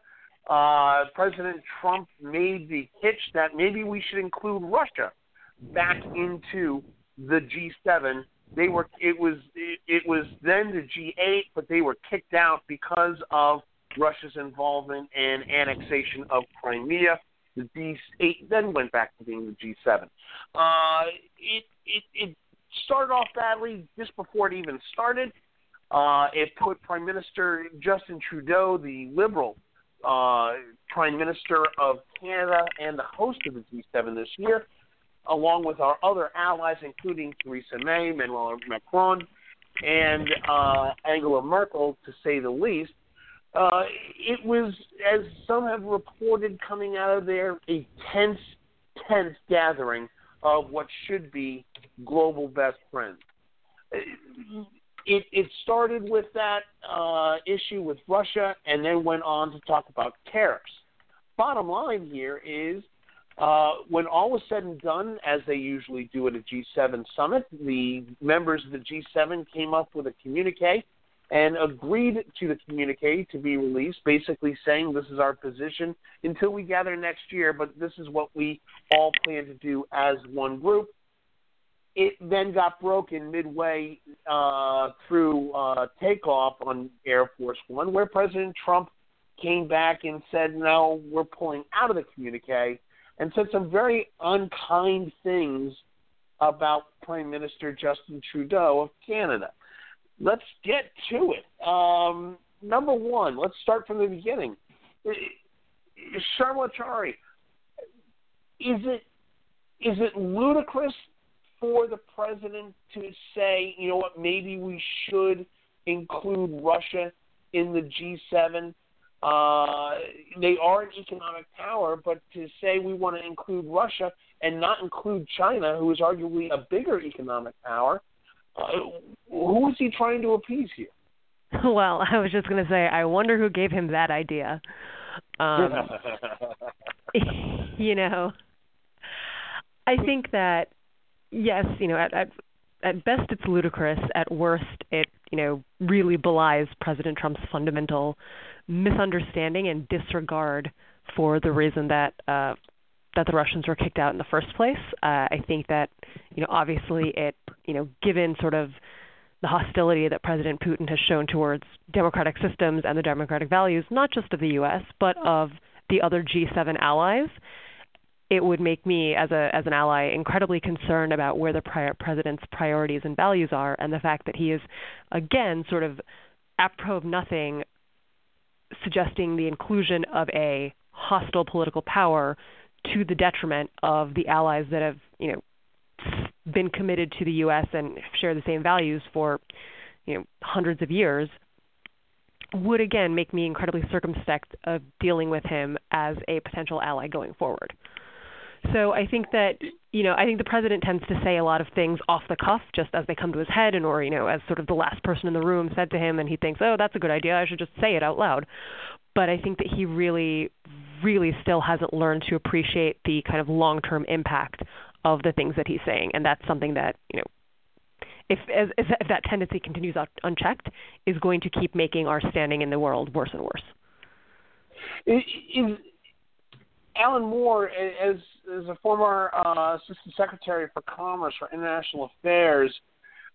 uh, President Trump made the pitch that maybe we should include Russia back into the G7. They were it was it, it was then the G8, but they were kicked out because of Russia's involvement and annexation of Crimea. The G8 then went back to being the G7. Uh, it, it it started off badly just before it even started. Uh, it put Prime Minister Justin Trudeau, the Liberal uh, Prime Minister of Canada and the host of the G7 this year, along with our other allies, including Theresa May, Emmanuel Macron, and uh, Angela Merkel, to say the least. Uh, it was, as some have reported coming out of there, a tense, tense gathering of what should be global best friends it, it started with that uh, issue with Russia and then went on to talk about tariffs. Bottom line here is uh, when all was said and done, as they usually do at a G7 summit, the members of the G7 came up with a communique and agreed to the communique to be released, basically saying this is our position until we gather next year, but this is what we all plan to do as one group it then got broken midway uh, through uh, takeoff on Air Force One, where President Trump came back and said, "No, we're pulling out of the communique," and said some very unkind things about Prime Minister Justin Trudeau of Canada. Let's get to it. Um, number one, let's start from the beginning. Sharmila Chari, is it is it ludicrous for the president to say, you know what, maybe we should include Russia in the G7. Uh, they are an economic power, but to say we want to include Russia and not include China, who is arguably a bigger economic power, uh, who is he trying to appease here? Well, I was just going to say, I wonder who gave him that idea. Um, you know, I think that yes, you know, at, at at best it's ludicrous. At worst, it you know really belies President Trump's fundamental misunderstanding and disregard for the reason that uh, that the Russians were kicked out in the first place. Uh, I think that you know obviously it you know given sort of the hostility that President Putin has shown towards democratic systems and the democratic values, not just of the U.S. but of the other G7 allies it would make me, as a as an ally, incredibly concerned about where the prior president's priorities and values are, and the fact that he is, again, sort of apropos of nothing, suggesting the inclusion of a hostile political power to the detriment of the allies that have, you know, been committed to the U.S. and share the same values for, you know, hundreds of years would again make me incredibly circumspect of dealing with him as a potential ally going forward. So I think that you know I think the president tends to say a lot of things off the cuff, just as they come to his head, and or you know as sort of the last person in the room said to him, and he thinks, oh, that's a good idea. I should just say it out loud. But I think that he really, really still hasn't learned to appreciate the kind of long-term impact of the things that he's saying, and that's something that you know if, as, if that tendency continues unchecked, is going to keep making our standing in the world worse and worse. Is, Alan Moore, as as a former uh, assistant secretary for Commerce for International Affairs,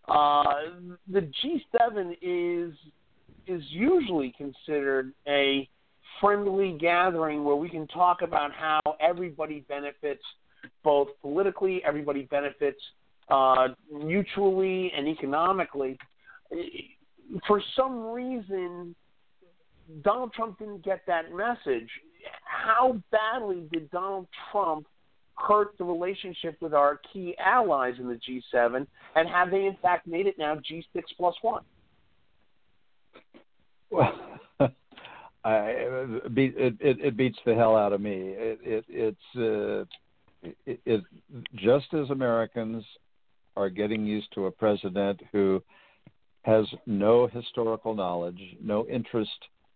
uh, the G7 is is usually considered a friendly gathering where we can talk about how everybody benefits both politically, everybody benefits uh, mutually and economically. For some reason, Donald Trump didn't get that message. How badly did Donald Trump hurt the relationship with our key allies in the G7, and have they in fact made it now G6 plus one? Well, I, it, it, it beats the hell out of me. It, it, it's uh, it, just as Americans are getting used to a president who has no historical knowledge, no interest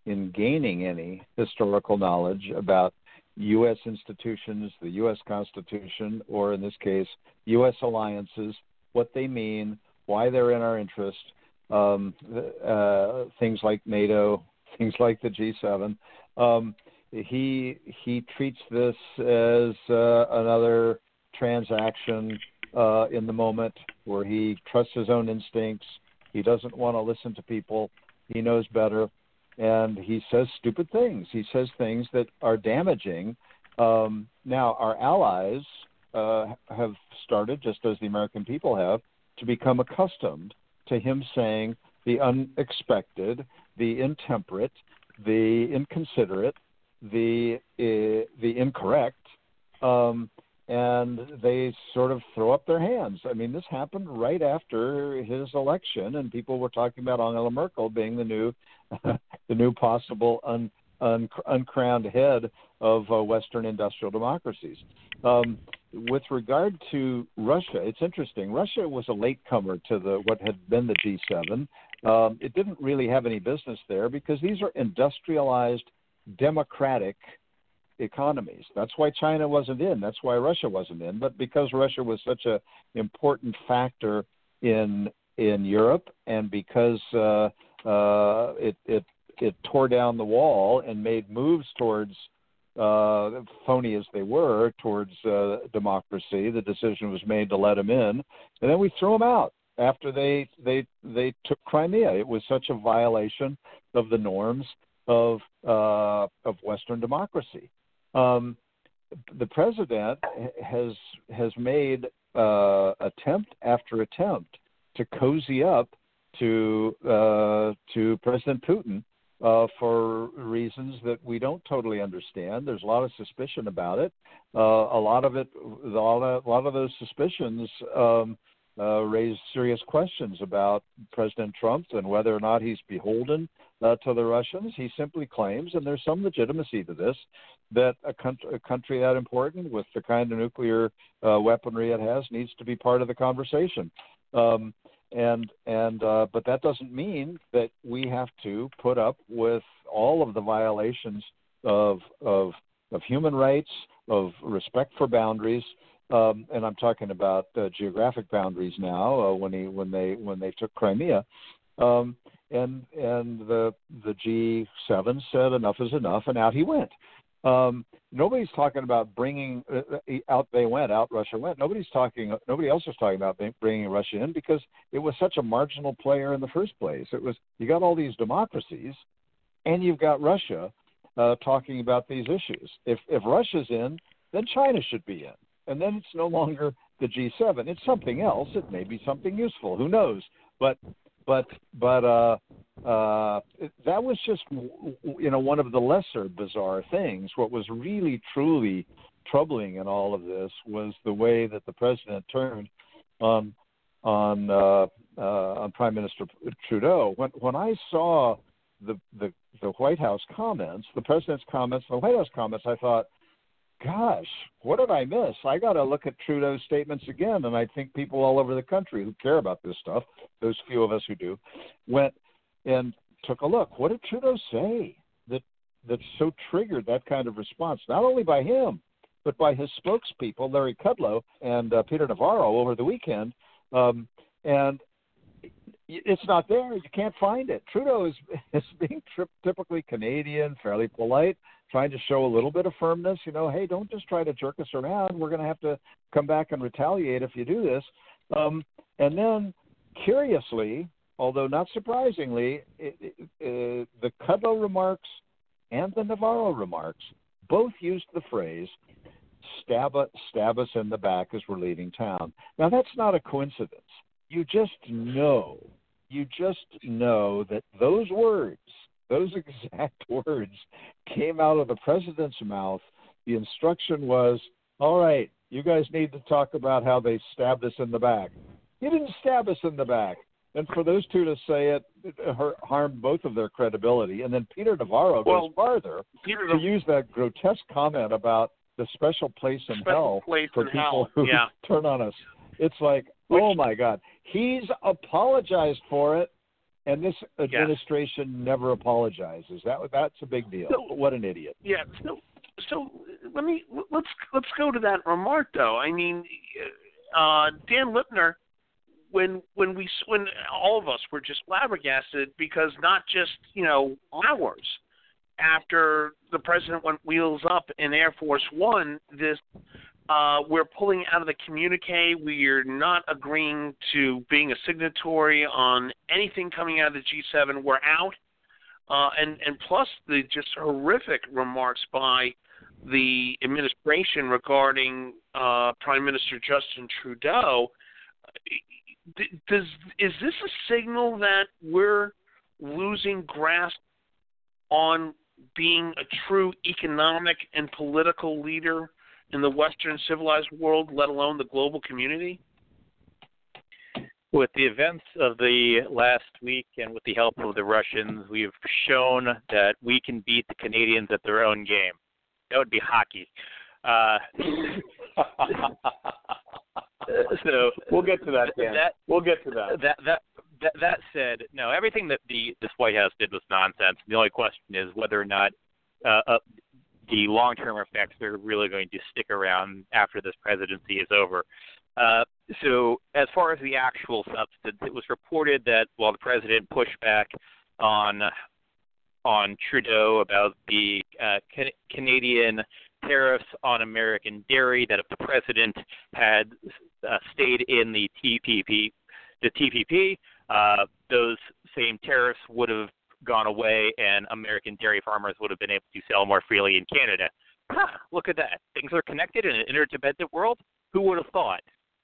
in gaining any historical knowledge about U.S. institutions, the U.S. Constitution, or in this case, U.S. alliances, what they mean, why they're in our interest, um, uh, things like NATO, things like the G7. Um, he he treats this as uh, another transaction uh, in the moment where he trusts his own instincts. He doesn't want to listen to people. He knows better and he says stupid things. He says things that are damaging. Um, now, our allies uh, have started, just as the American people have, to become accustomed to him saying the unexpected, the intemperate, the inconsiderate, the uh, the incorrect, um, and they sort of throw up their hands. I mean, this happened right after his election, and people were talking about Angela Merkel being the new the new possible un, un, uncrowned head of uh, Western industrial democracies. Um, with regard to Russia, it's interesting. Russia was a latecomer to the what had been the G7. Um, it didn't really have any business there because these are industrialized, democratic economies. That's why China wasn't in. That's why Russia wasn't in. But because Russia was such an important factor in in Europe, and because uh, uh, it it it tore down the wall and made moves towards uh, phony as they were towards uh, democracy. The decision was made to let them in, and then we threw them out after they they they took Crimea. It was such a violation of the norms of uh, of Western democracy. Um, the president has has made uh, attempt after attempt to cozy up to uh, to President Putin uh, for reasons that we don't totally understand. There's a lot of suspicion about it. Uh, a lot of it, a lot of, a lot of those suspicions um, uh, raise serious questions about President Trump and whether or not he's beholden uh, to the Russians. He simply claims, and there's some legitimacy to this, that a, country, a country that important with the kind of nuclear uh, weaponry it has needs to be part of the conversation. Um, and and uh, but that doesn't mean that we have to put up with all of the violations of of of human rights, of respect for boundaries, um, and I'm talking about uh, geographic boundaries now. Uh, when he when they when they took Crimea, um, and and the the G7 said enough is enough, and out he went. Um, nobody's talking about bringing uh, uh out. They went out. Russia went. Nobody's talking. Nobody else was talking about bringing Russia in because it was such a marginal player in the first place. It was you got all these democracies, and you've got Russia uh, talking about these issues. If if Russia's in, then China should be in and then it's no longer the G7. It's something else. It may be something useful. Who knows? But but but uh, uh, that was just you know one of the lesser bizarre things. What was really truly troubling in all of this was the way that the president turned on on uh, uh, on Prime Minister Trudeau. When when I saw the the the White House comments, the president's comments, the White House comments, I thought gosh, what did I miss? I got to look at Trudeau's statements again. And I think people all over the country who care about this stuff, those few of us who do, went and took a look. What did Trudeau say that that so triggered that kind of response? Not only by him, but by his spokespeople, Larry Kudlow and uh, Peter Navarro, over the weekend. Um, and it's not there. You can't find it. Trudeau is, is being tri- typically Canadian, fairly polite, trying to show a little bit of firmness. You know, hey, don't just try to jerk us around. We're going to have to come back and retaliate if you do this. Um, and then, curiously, although not surprisingly, it, it, uh, the Kudlow remarks and the Navarro remarks both used the phrase stab, us, stab us in the back as we're leaving town. Now, that's not a coincidence. You just know, you just know that those words, those exact words, came out of the president's mouth. The instruction was, all right, you guys need to talk about how they stabbed us in the back. He didn't stab us in the back. And for those two to say it, it harmed both of their credibility. And then Peter Navarro Well, goes farther Peter, to use that grotesque comment about the special place in Special hell place for in people hell, who yeah. turn on us. It's like, oh my God, he's apologized for it, and this administration never apologizes. That that's a big deal. So- what an idiot! Yeah. So, so let me let's let's go to that remark though. I mean, uh, Dan Lipner, when when we when all of us were just flabbergasted because not just you know hours after the president went wheels up in Air Force One, this uh, we're pulling out of the communique. We're not agreeing to being a signatory on anything coming out of the G7. We're out. Uh, and and plus the just horrific remarks by the administration regarding uh, Prime Minister Justin Trudeau. Does is this a signal that we're losing grasp on being a true economic and political leader in the Western civilized world, let alone the global community? With the events of the last week and with the help of the Russians, we've shown that we can beat the Canadians at their own game. That would be hockey. Uh, so We'll get to that, Dan. that we'll get to that. that that that that said, no, everything that the this White House did was nonsense. The only question is whether or not uh, uh, the long-term effects that are really going to stick around after this presidency is over. Uh, so, as far as the actual substance, it was reported that while the president pushed back on on Trudeau about the uh, Can- Canadian tariffs on American dairy, that if the president had uh, stayed in the TPP, the TPP, uh, those same tariffs would have gone away, and American dairy farmers would have been able to sell more freely in Canada. Huh, look at that! Things are connected in an interdependent world. Who would have thought?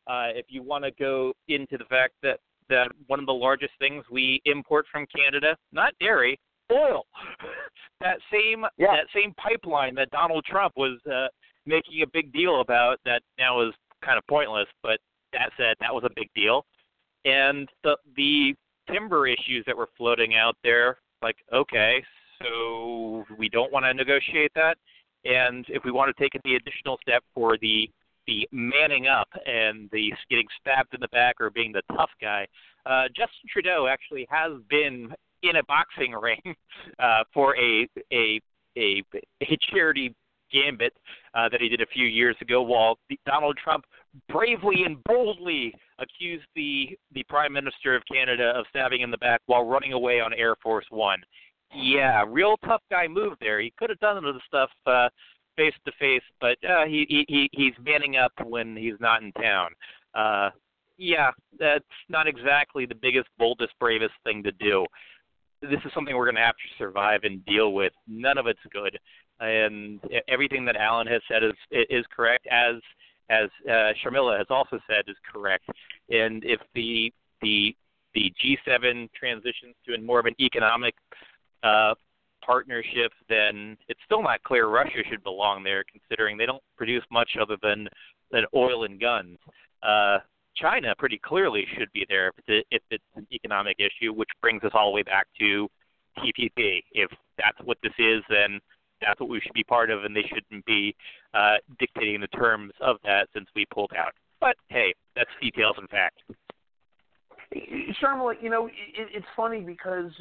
Uh, if you want to go into the fact that that one of the largest things we import from Canada, not dairy, oil. that same Yeah. that same pipeline that Donald Trump was uh, making a big deal about that now is kind of pointless, but that said, that was a big deal. And the the timber issues that were floating out there, like okay, so we don't want to negotiate that, and if we want to take the additional step for the the manning up and the getting stabbed in the back or being the tough guy, uh, Justin Trudeau actually has been in a boxing ring uh, for a a a, a charity gambit uh, that he did a few years ago, while Donald Trump bravely and boldly accused the the Prime Minister of Canada of stabbing in the back while running away on Air Force One. Yeah, real tough guy move there. He could have done the stuff uh, face to face, but uh, he, he he he's manning up when he's not in town. Uh, yeah, that's not exactly the biggest, boldest, bravest thing to do. This is something we're going to have to survive and deal with. None of it's good, and everything that Alan has said is is correct. As as uh, Sharmila has also said is correct. And if the the the G7 transitions to more of an economic uh, partnership, then it's still not clear Russia should belong there, considering they don't produce much other than than oil and guns. Uh, China pretty clearly should be there if it's, a, if it's an economic issue, which brings us all the way back to TPP. If that's what this is, then that's what we should be part of, and they shouldn't be uh, dictating the terms of that since we pulled out. But hey, that's details and fact. Sharma, you know, it, it's funny because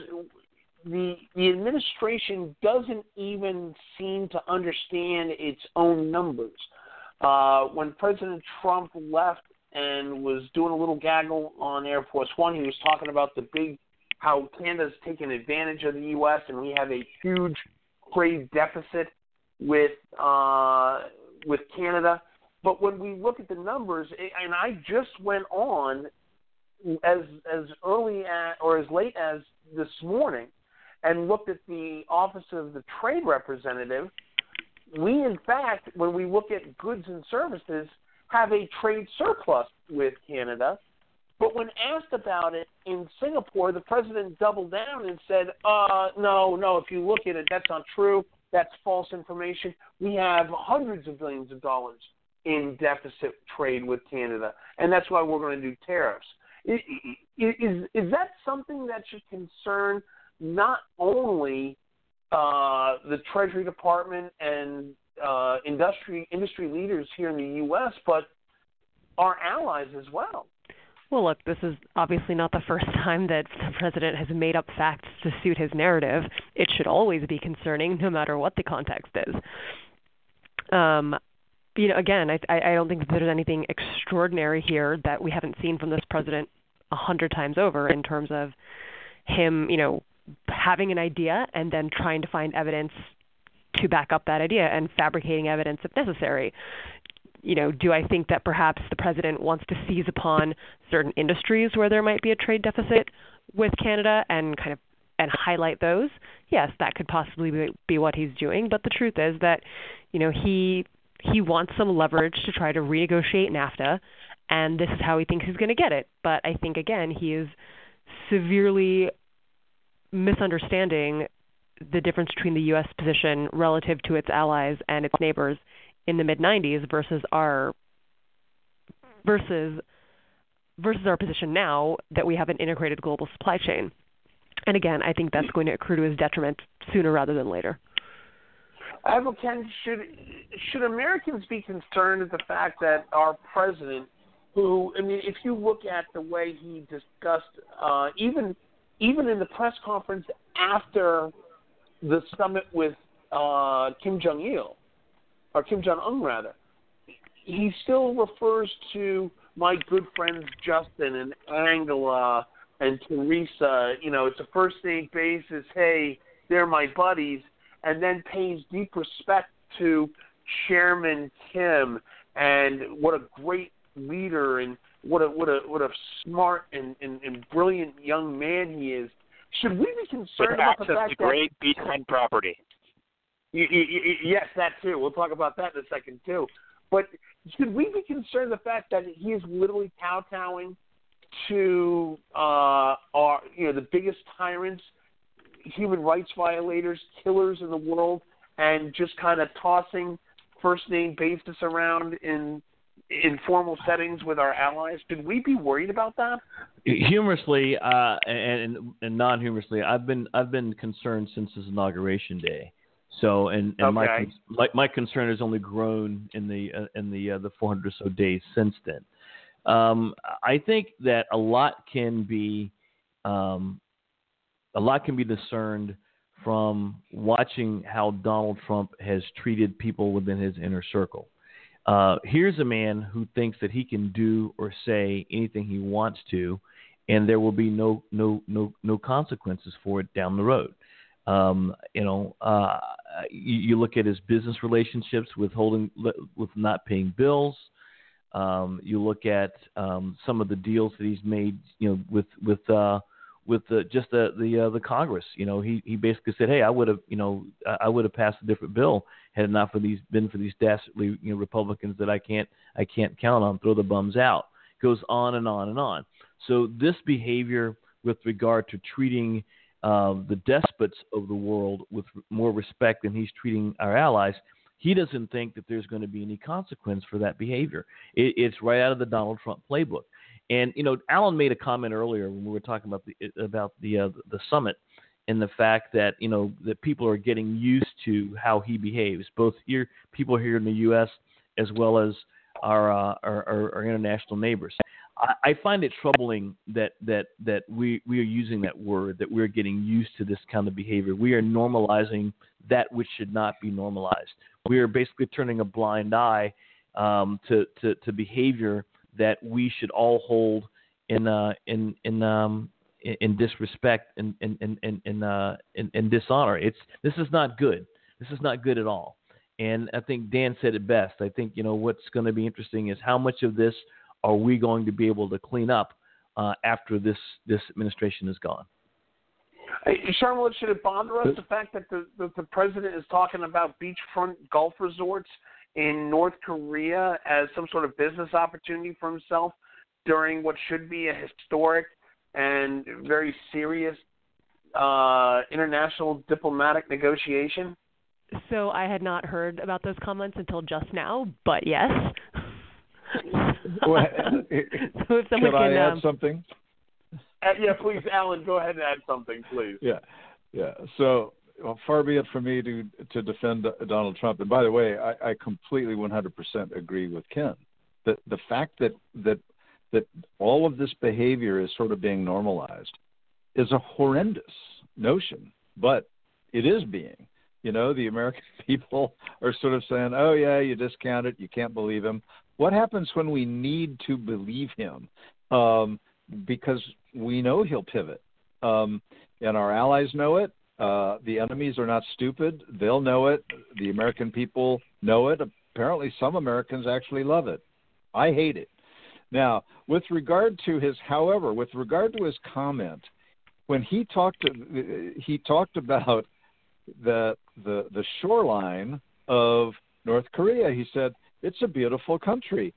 the the administration doesn't even seem to understand its own numbers. Uh, when President Trump left and was doing a little gaggle on Air Force One, he was talking about the big how Canada's taking advantage of the U.S. and we have a huge trade deficit with uh, with Canada. But when we look at the numbers, and I just went on as as early at, or as late as this morning, and looked at the Office of the Trade Representative, we in fact, when we look at goods and services, have a trade surplus with Canada. But when asked about it in Singapore, the president doubled down and said, uh, no, no, if you look at it, that's not true. That's false information. We have hundreds of billions of dollars in deficit trade with Canada, and that's why we're going to do tariffs. Is, is, is that something that should concern not only uh, the Treasury Department and uh, industry industry leaders here in the U.S., but our allies as well? Well, look, this is obviously not the first time that the president has made up facts to suit his narrative. It should always be concerning, no matter what the context is. Um, you know, again, I, I don't think that there's anything extraordinary here that we haven't seen from this president a hundred times over in terms of him, you know, having an idea and then trying to find evidence to back up that idea and fabricating evidence if necessary. You know, do I think that perhaps the president wants to seize upon certain industries where there might be a trade deficit with Canada and kind of and highlight those? Yes, that could possibly be, what he's doing. But the truth is that, you know, he he wants some leverage to try to renegotiate NAFTA, and this is how he thinks he's going to get it. But I think again he is severely misunderstanding the difference between the U.S. position relative to its allies and its neighbors in the mid 90s versus our versus versus our position now that we have an integrated global supply chain. And again, I think that's going to accrue to his detriment sooner rather than later. Admiral Ken, should should Americans be concerned at the fact that our president, who I mean, if you look at the way he discussed, uh, even even in the press conference after the summit with uh, Kim Jong Il, or Kim Jong Un rather, he still refers to my good friends Justin and Angela and Theresa. You know, it's a first name basis. Hey, they're my buddies and then pays deep respect to Chairman Kim and what a great leader and what a what a what a smart and, and, and brilliant young man he is. Should we be concerned With about the access fact to that great beachfront property? Y- y- y- yes, that too. We'll talk about that in a second too. But should we be concerned the fact that he is literally kowtowing to uh, our you know the biggest tyrants human rights violators, killers in the world, and just kind of tossing first name basis around in informal settings with our allies. Should we be worried about that? Humorously uh, and, and non-humorously, I've been I've been concerned since his inauguration day. So and, and my, Okay. my my concern has only grown in the uh, in the uh, the 400 or so days since then. Um, I think that a lot can be um, a lot can be discerned from watching how Donald Trump has treated people within his inner circle. Uh, here's a man who thinks that he can do or say anything he wants to, and there will be no no no no consequences for it down the road. Um, you know, uh, you, you look at his business relationships with holding with not paying bills. Um, you look at um, some of the deals that he's made, you know, with with uh, with the, just the the uh, the Congress. You know, he he basically said, "Hey, I would have, you know, I- would have passed a different bill had it not for these been for these dastardly you know Republicans that I can't I can't count on. Throw the bums out." Goes on and on and on. So this behavior with regard to treating uh, the despots of the world with more respect than he's treating our allies, he doesn't think that there's going to be any consequence for that behavior. It, it's right out of the Donald Trump playbook. And you know, Alan made a comment earlier when we were talking about the about the uh, the summit and the fact that you know that people are getting used to how he behaves, both here people here in the U.S. as well as our uh, our, our, our international neighbors. I, I find it troubling that that that we we are using that word that we're getting used to this kind of behavior. We are normalizing that which should not be normalized. We are basically turning a blind eye um, to, to to behavior that we should all hold in uh, in in um, in, disrespect and in in in in, uh, in in dishonor. It's this is not good. This is not good at all. And I think Dan said it best. I think you know what's going to be interesting is how much of this are we going to be able to clean up uh, after this this administration is gone. Hey, Charlotte, should it bother us the fact that the, that the president is talking about beachfront golf resorts in North Korea as some sort of business opportunity for himself during what should be a historic and very serious uh, international diplomatic negotiation? So I had not heard about those comments until just now, but yes. Well, so if someone Can I add um, something? Uh, yeah, please, Alan, go ahead and add something, please. Yeah, yeah. So well, far be it from me to to defend Donald Trump. And by the way, I, I completely 100% agree with Ken. The the fact that that that all of this behavior is sort of being normalized is a horrendous notion, but it is being. You know, the American people are sort of saying, "Oh yeah, you discount it, you can't believe him." What happens when we need to believe him? Um, because we know he'll pivot, um, and our allies know it. Uh, the enemies are not stupid; they'll know it. The American people know it. Apparently, some Americans actually love it. I hate it. Now, with regard to his, however, with regard to his comment, when he talked, he talked about the the the shoreline of North Korea. He said it's a beautiful country.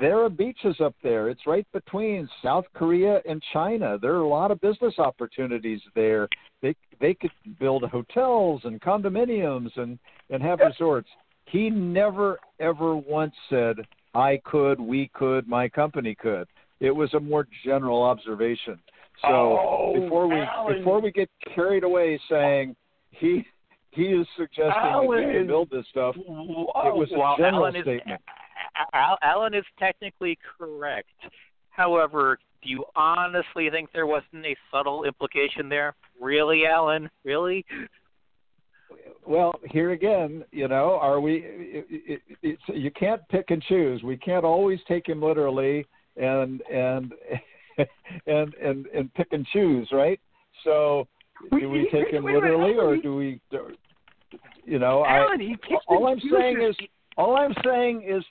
There are beaches up there. It's right between South Korea and China. There are a lot of business opportunities there. They they could build hotels and condominiums and and have resorts. He never ever once said I could, we could, my company could. It was a more general observation. So Oh, before we Alan. before we get carried away saying he he is suggesting that we can build this stuff, it oh, was a Well, general Alan statement. Al- Alan is technically correct. However, do you honestly think there wasn't a subtle implication there? Really, Alan? Really? Well, here again, you know, are we? It, it, it's, you can't pick and choose. We can't always take him literally and and and and and pick and choose, right? So, do we take him Wait a literally, or Alan, do we? You know, Alan, I all I'm saying is all I'm saying is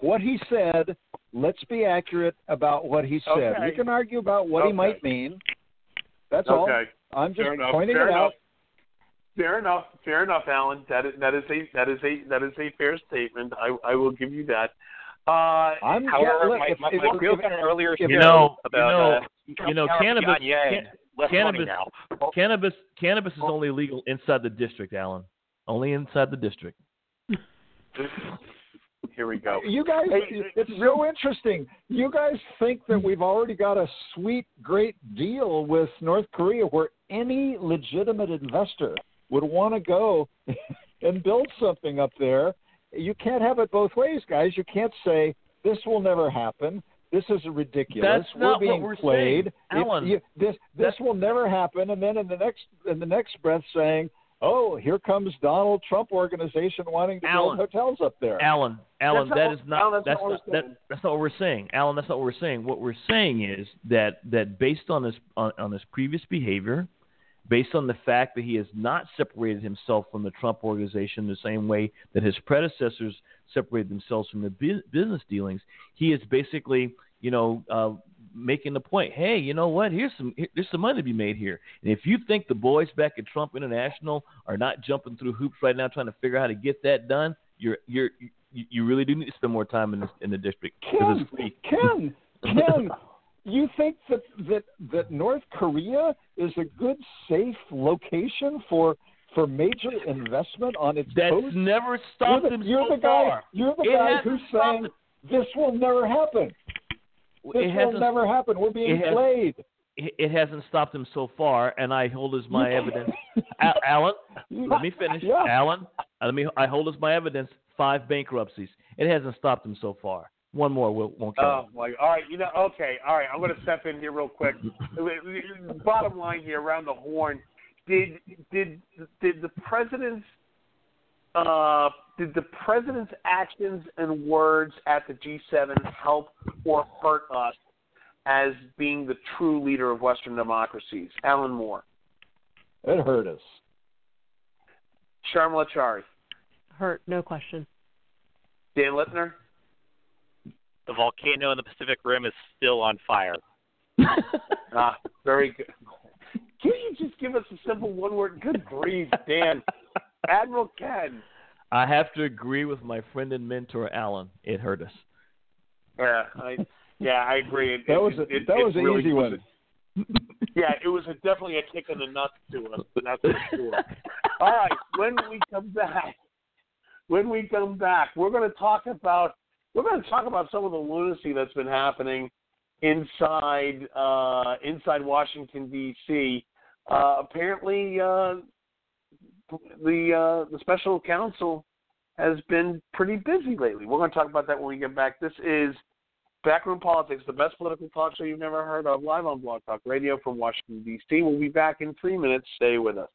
what he said. Let's be accurate about what he said. Okay. We can argue about what he might mean. That's all. I'm just Fair pointing Fair it enough. out. Fair enough. Fair enough, Alan. That is that is a that is a that is a fair statement. I I will give you that. Uh, I'm However, yeah, look, my, if- my, if- my if- real if- earlier if- You show know, you about know, uh, you know, cannabis, can- less cannabis, money now. cannabis, cannabis is only legal inside the district, Alan. Only inside the district. here we go. You guys, it's so interesting. You guys think that hmm. we've already got a sweet, great deal with North Korea where any legitimate investor would want to go and build something up there. You can't have it both ways, guys. You can't say, this will never happen. This is ridiculous. That's not we're being what we're played. saying, Alan. you- this this will never happen. And then in the next in the next breath saying, "Oh, here comes Donald Trump organization wanting to Alan. build hotels up there." Alan, Alan, not that not Alan, that's that's not not that, that's not what we're saying, Alan. That's not what we're saying. What we're saying is that that based on this on, on this previous behavior, based on the fact that he has not separated himself from the Trump organization the same way that his predecessors separated themselves from the bu- business dealings, he is basically you know uh, making the point. Hey, you know what? Here's some here, there's some money to be made here. And if you think the boys back at Trump International are not jumping through hoops right now trying to figure out how to get that done, you're you're you, you really do need to spend more time in this, in the district Ken. Ken, Ken, you think that that that North Korea is a good, safe location for for major investment on its That's coast? never You're stopped the, him you're so the guy. far. You're the It guy who's saying this will never happen. This It will never happen. We're being it played. it it hasn't stopped him so far, and I hold as my evidence. Alan, let me finish. Yeah. Alan, let me. I hold as my evidence five bankruptcies. It hasn't stopped him so far. One more will, won't count. Oh my! All right, you know. Okay, all right. I'm going to step in here real quick. Bottom line here, around the horn. Did did did the president's uh, did the president's actions and words at the G7 help or hurt us as being the true leader of Western democracies? Alan Moore, It hurt us. Sharmila Chari, hurt, no question. Dan Littner. The volcano in the Pacific Rim is still on fire. Ah, very good. Can you just give us a simple one word? Good grief, Dan. Admiral Ken. I have to agree with my friend and mentor Alan. It hurt us. Yeah, I yeah, I agree. It, That was a, it, that it was an really easy was one. yeah, it was a, definitely a kick in the nuts to us. That's for sure. All right, when we come back, when we come back, we're going to talk about we're going to talk about some of the lunacy that's been happening inside uh, inside Washington D.C. Uh, apparently, uh, the uh, the special counsel has been pretty busy lately. We're going to talk about that when we get back. This is Backroom Politics, the best political talk show you've never heard of, live on Blog Talk Radio from Washington, D.C. We'll be back in three minutes. Stay with us.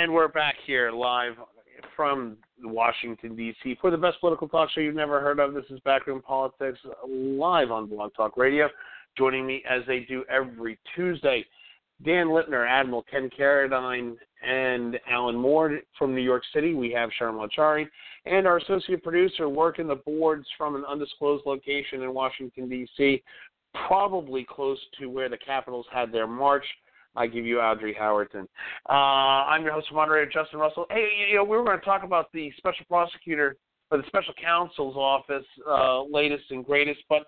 And we're back here live from Washington, D.C. for the best political talk show you've never heard of. This is Backroom Politics live on Blog Talk Radio. Joining me as they do every Tuesday, Dan Littner, Admiral Ken Carradine, and Alan Moore from New York City. We have Sharma Chari and our associate producer working the boards from an undisclosed location in Washington, D.C., probably close to where the Capitals had their march. I give you Audrey Howerton. Uh, I'm your host and moderator, Justin Russell. Hey, you know, we were going to talk about the special prosecutor or the special counsel's office, uh, latest and greatest, but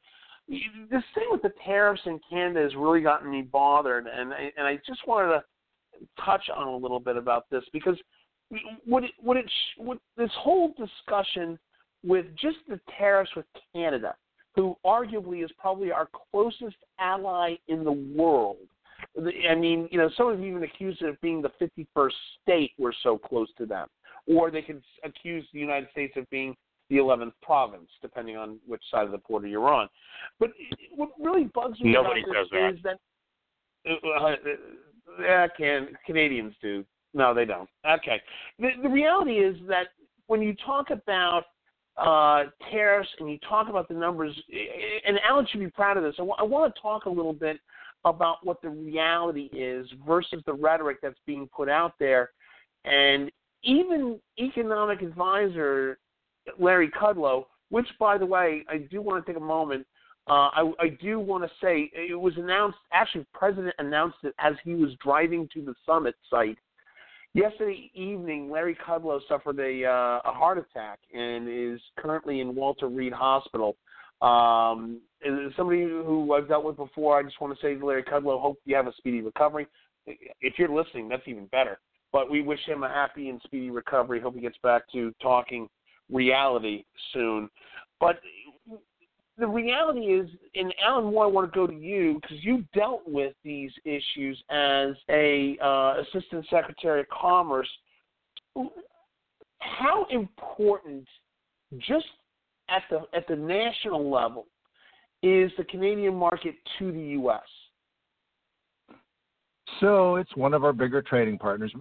this thing with the tariffs in Canada has really gotten me bothered, and I- and I just wanted to touch on a little bit about this because would it would it would this whole discussion with just the tariffs with Canada, who arguably is probably our closest ally in the world, I mean, you know, some have even accused it of being the 51st state. We're so close to them, or they could accuse the United States of being the 11th province, depending on which side of the border you're on. But what really bugs me Nobody about says this is that uh, uh, yeah, can Canadians do? No, they don't. Okay. The, the reality is that when you talk about uh, tariffs and you talk about the numbers, and Alan should be proud of this. I, w- I want to talk a little bit about what the reality is versus the rhetoric that's being put out there. And even economic advisor Larry Kudlow, which, by the way, I do want to take a moment. Uh, I, I do want to say it was announced. Actually, president announced it as he was driving to the summit site Yesterday evening, Larry Kudlow suffered a uh, a heart attack and is currently in Walter Reed Hospital. Um, somebody who I've dealt with before, I just want to say to Larry Kudlow, hope you have a speedy recovery. If you're listening, that's even better. But we wish him a happy and speedy recovery. Hope he gets back to talking reality soon. But the reality is, and Alan Moore, I want to go to you because you dealt with these issues as a uh, assistant secretary of commerce. How important, just at the at the national level, is the Canadian market to the U.S.? So it's one of our bigger trading partners,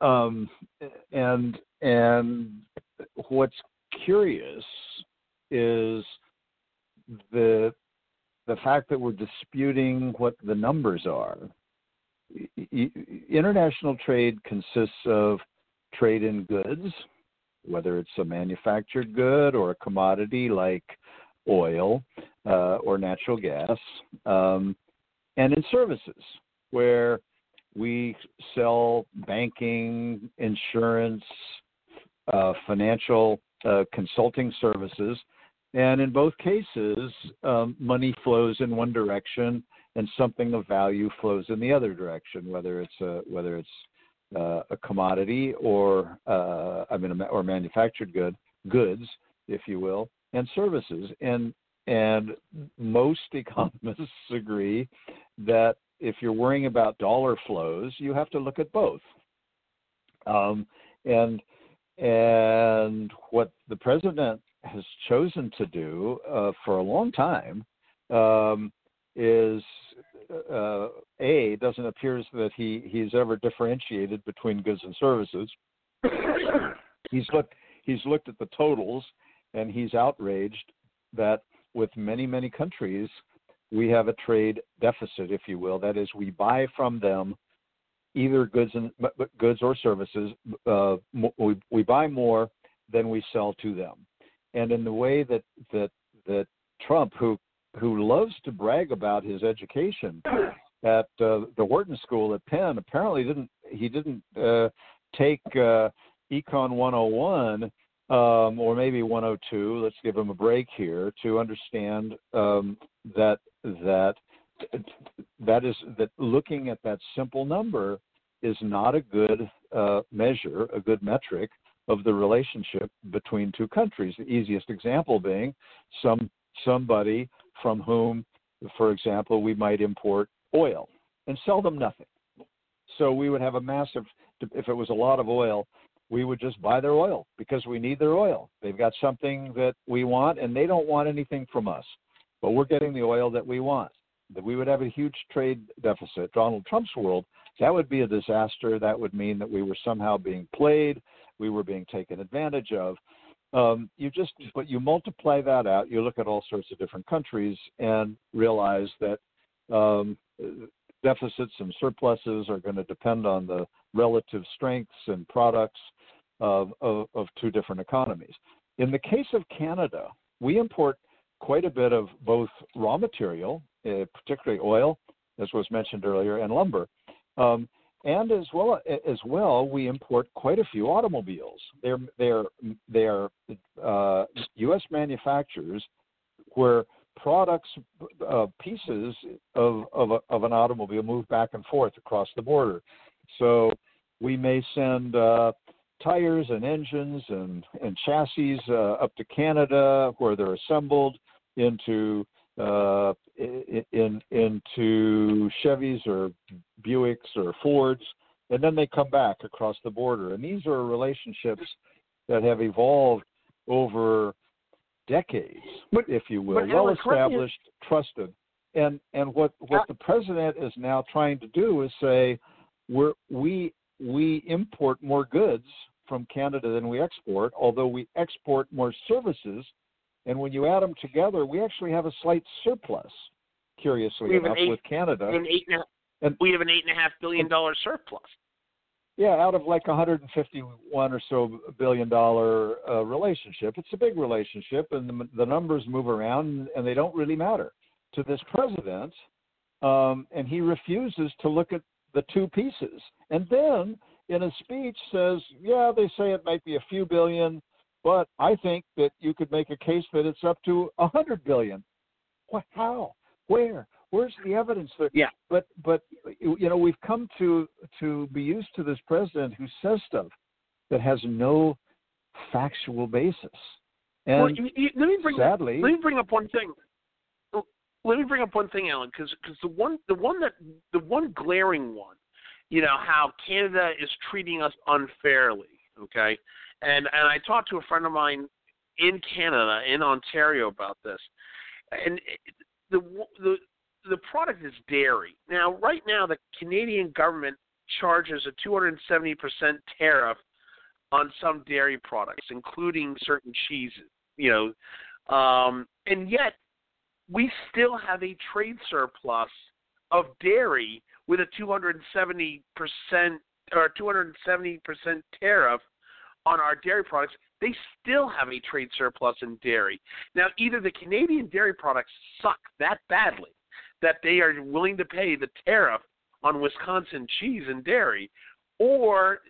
um, and and what's curious is the the fact that we're disputing what the numbers are. International trade consists of trade in goods, whether it's a manufactured good or a commodity like oil uh, or natural gas, um, and in services, where we sell banking, insurance, uh, financial uh, consulting services and in both cases, um, money flows in one direction, and something of value flows in the other direction, whether it's a whether it's uh, a commodity or uh, I mean, or manufactured good goods, if you will, and services. And and most economists agree that if you're worrying about dollar flows, you have to look at both. Um, and and what the president has chosen to do uh, for a long time um, is uh, a doesn't appear that he he's ever differentiated between goods and services. he's looked he's looked at the totals and he's outraged that with many many countries we have a trade deficit, if you will. That is, we buy from them either goods and goods or services. Uh, we we buy more than we sell to them and in the way that that that Trump, who who loves to brag about his education at uh, the Wharton School at Penn, apparently didn't he didn't uh, take uh, Econ 101 um, or maybe 102. Let's give him a break here to understand um, that that that is that looking at that simple number is not a good uh, measure, a good metric of the relationship between two countries. The easiest example being some somebody from whom, for example, we might import oil and sell them nothing. So we would have a massive, if it was a lot of oil, we would just buy their oil because we need their oil. They've got something that we want and they don't want anything from us, but we're getting the oil that we want. That we would have a huge trade deficit. Donald Trump's world, that would be a disaster. That would mean that we were somehow being played we were being taken advantage of. Um, you just, but you multiply that out. You look at all sorts of different countries and realize that um, deficits and surpluses are going to depend on the relative strengths and products of, of, of two different economies. In the case of Canada, we import quite a bit of both raw material, uh, particularly oil, as was mentioned earlier, and lumber. Um, and as well as well, we import quite a few automobiles. They're they're they're uh, U.S. manufacturers where products, uh, pieces of of, a, of, an automobile move back and forth across the border. So we may send uh, tires and engines and and chassis uh, up to Canada where they're assembled into uh, in into Chevys or Buicks or Fords, and then they come back across the border. And these are relationships that have evolved over decades, but, if you will, well established, trusted. And and what what the president is now trying to do is say we're we we import more goods from Canada than we export, although we export more services. And when you add them together, we actually have a slight surplus. Curiously We have an enough, eight- with Canada, An eight and a, And- we have an eight and a half billion dollar surplus. Yeah, out of like 151 or so billion dollar uh, relationship, it's a big relationship, and the, the numbers move around, and they don't really matter to this president. Um, and he refuses to look at the two pieces, and then in a speech says, "Yeah, they say it might be a few billion, but I think that you could make a case that it's up to a hundred billion. What? How? Where? Where's the evidence there? Yeah. But but you know we've come to to be used to this president who says stuff that has no factual basis, and well, you, you, let me bring sadly, let me bring up one thing. Oh, let me bring up one thing, Alan, because the one the one that the one glaring one, you know, how Canada is treating us unfairly. Okay, and and I talked to a friend of mine in Canada in Ontario about this, and the the the product is dairy. Now, right now, the Canadian government charges a 270% tariff on some dairy products, including certain cheeses. You know, um, and yet we still have a trade surplus of dairy with a 270% or 270% tariff on our dairy products. They still have a trade surplus in dairy. Now, either the Canadian dairy products suck that badly that they are willing to pay the tariff on Wisconsin cheese and dairy, or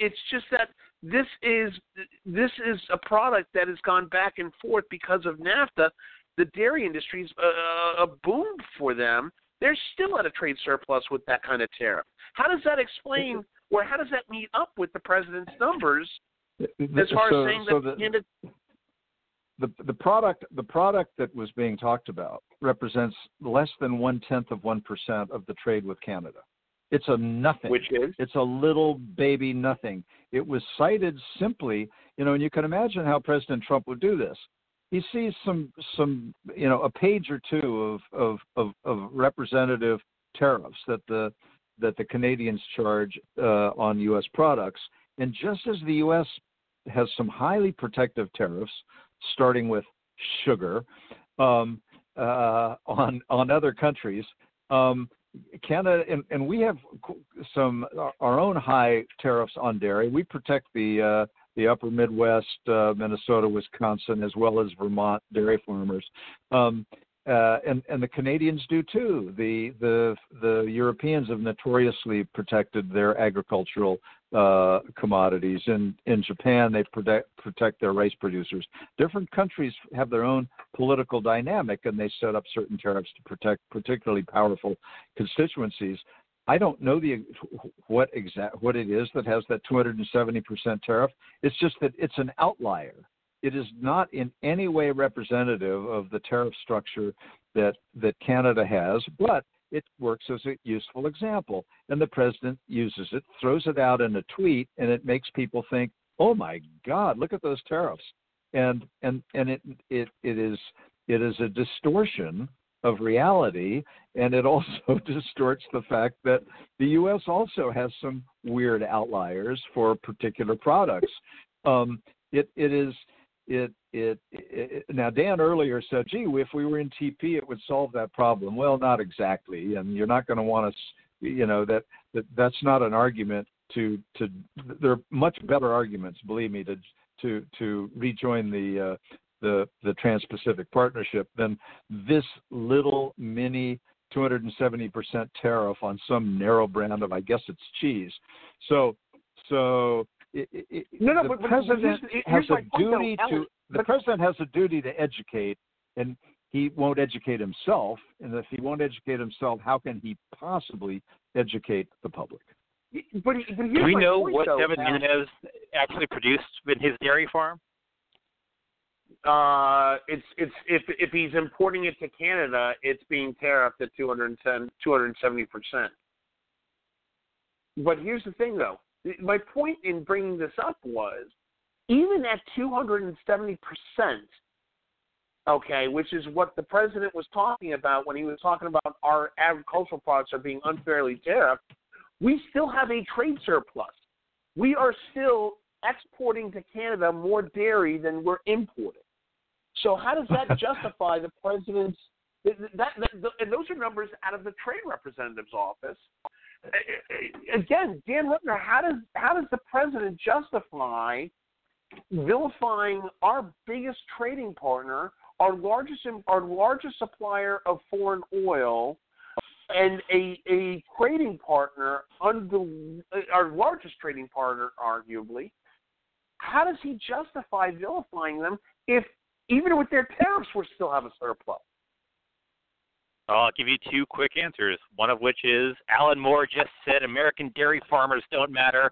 it's just that this is this is a product that has gone back and forth because of NAFTA. The dairy industry's a, a boom for them. They're still at a trade surplus with that kind of tariff. How does that explain, or how does that meet up with the president's numbers as far so, as saying so that the, the the product the product that was being talked about represents less than one tenth of one percent of the trade with Canada. It's a nothing. which is It's a little baby nothing. It was cited simply, you know, and you can imagine how President Trump would do this. He sees some some you know a page or two of of of, of representative tariffs that the that the Canadians charge uh, on U.S. products, and just as the U.S. has some highly protective tariffs, starting with sugar, um, uh, on on other countries. Um, Canada and, and we have some our own high tariffs on dairy. We protect the uh, the Upper Midwest, uh, Minnesota, Wisconsin, as well as Vermont dairy farmers, um, uh, and and the Canadians do too. The the the Europeans have notoriously protected their agricultural uh, commodities. In in Japan, they protect protect their rice producers. Different countries have their own political dynamic, and they set up certain tariffs to protect particularly powerful constituencies. I don't know the what exact what it is that has that 270% tariff. It's just that it's an outlier. It is not in any way representative of the tariff structure that that Canada has, but it works as a useful example. And the president uses it, throws it out in a tweet, and it makes people think, "Oh my God, look at those tariffs!" And and and it it it is it is a distortion of reality, and it also distorts the fact that the U.S. also has some weird outliers for particular products. Um, it it is it, it, it now Dan earlier said, "Gee, if we were in TP, it would solve that problem." Well, not exactly, and you're not going to want to, you know, that, that that's not an argument to to. There are much better arguments, believe me, to to to rejoin the uh, the the Trans-Pacific Partnership than this little mini 270% tariff on some narrow brand of, I guess it's cheese. So so it, it, No, no, the but- but president here's- has a my point, though, duty Alan. to the president has a duty to educate, and he won't educate himself. And if he won't educate himself, how can he possibly educate the public? But, but Do we know point, what though, Devin Alan. Nunes actually produced in his dairy farm? uh, it's it's if if he's importing it to Canada, it's being tariffed at 210 270 percent. But here's the thing, though. My point in bringing this up was even at 270 percent, okay, which is what the president was talking about when he was talking about our agricultural products are being unfairly tariffed. We still have a trade surplus. We are still exporting to Canada more dairy than we're importing. So how does that justify the president's that, that, that, and those are numbers out of the trade representative's office. Again, Dan Rutner, how does how does the president justify vilifying our biggest trading partner, our largest our largest supplier of foreign oil, and a a trading partner, our largest trading partner, arguably, how does he justify vilifying them if even with their tariffs we still have a surplus? I'll give you two quick answers. One of which is Alan Moore just said American dairy farmers don't matter,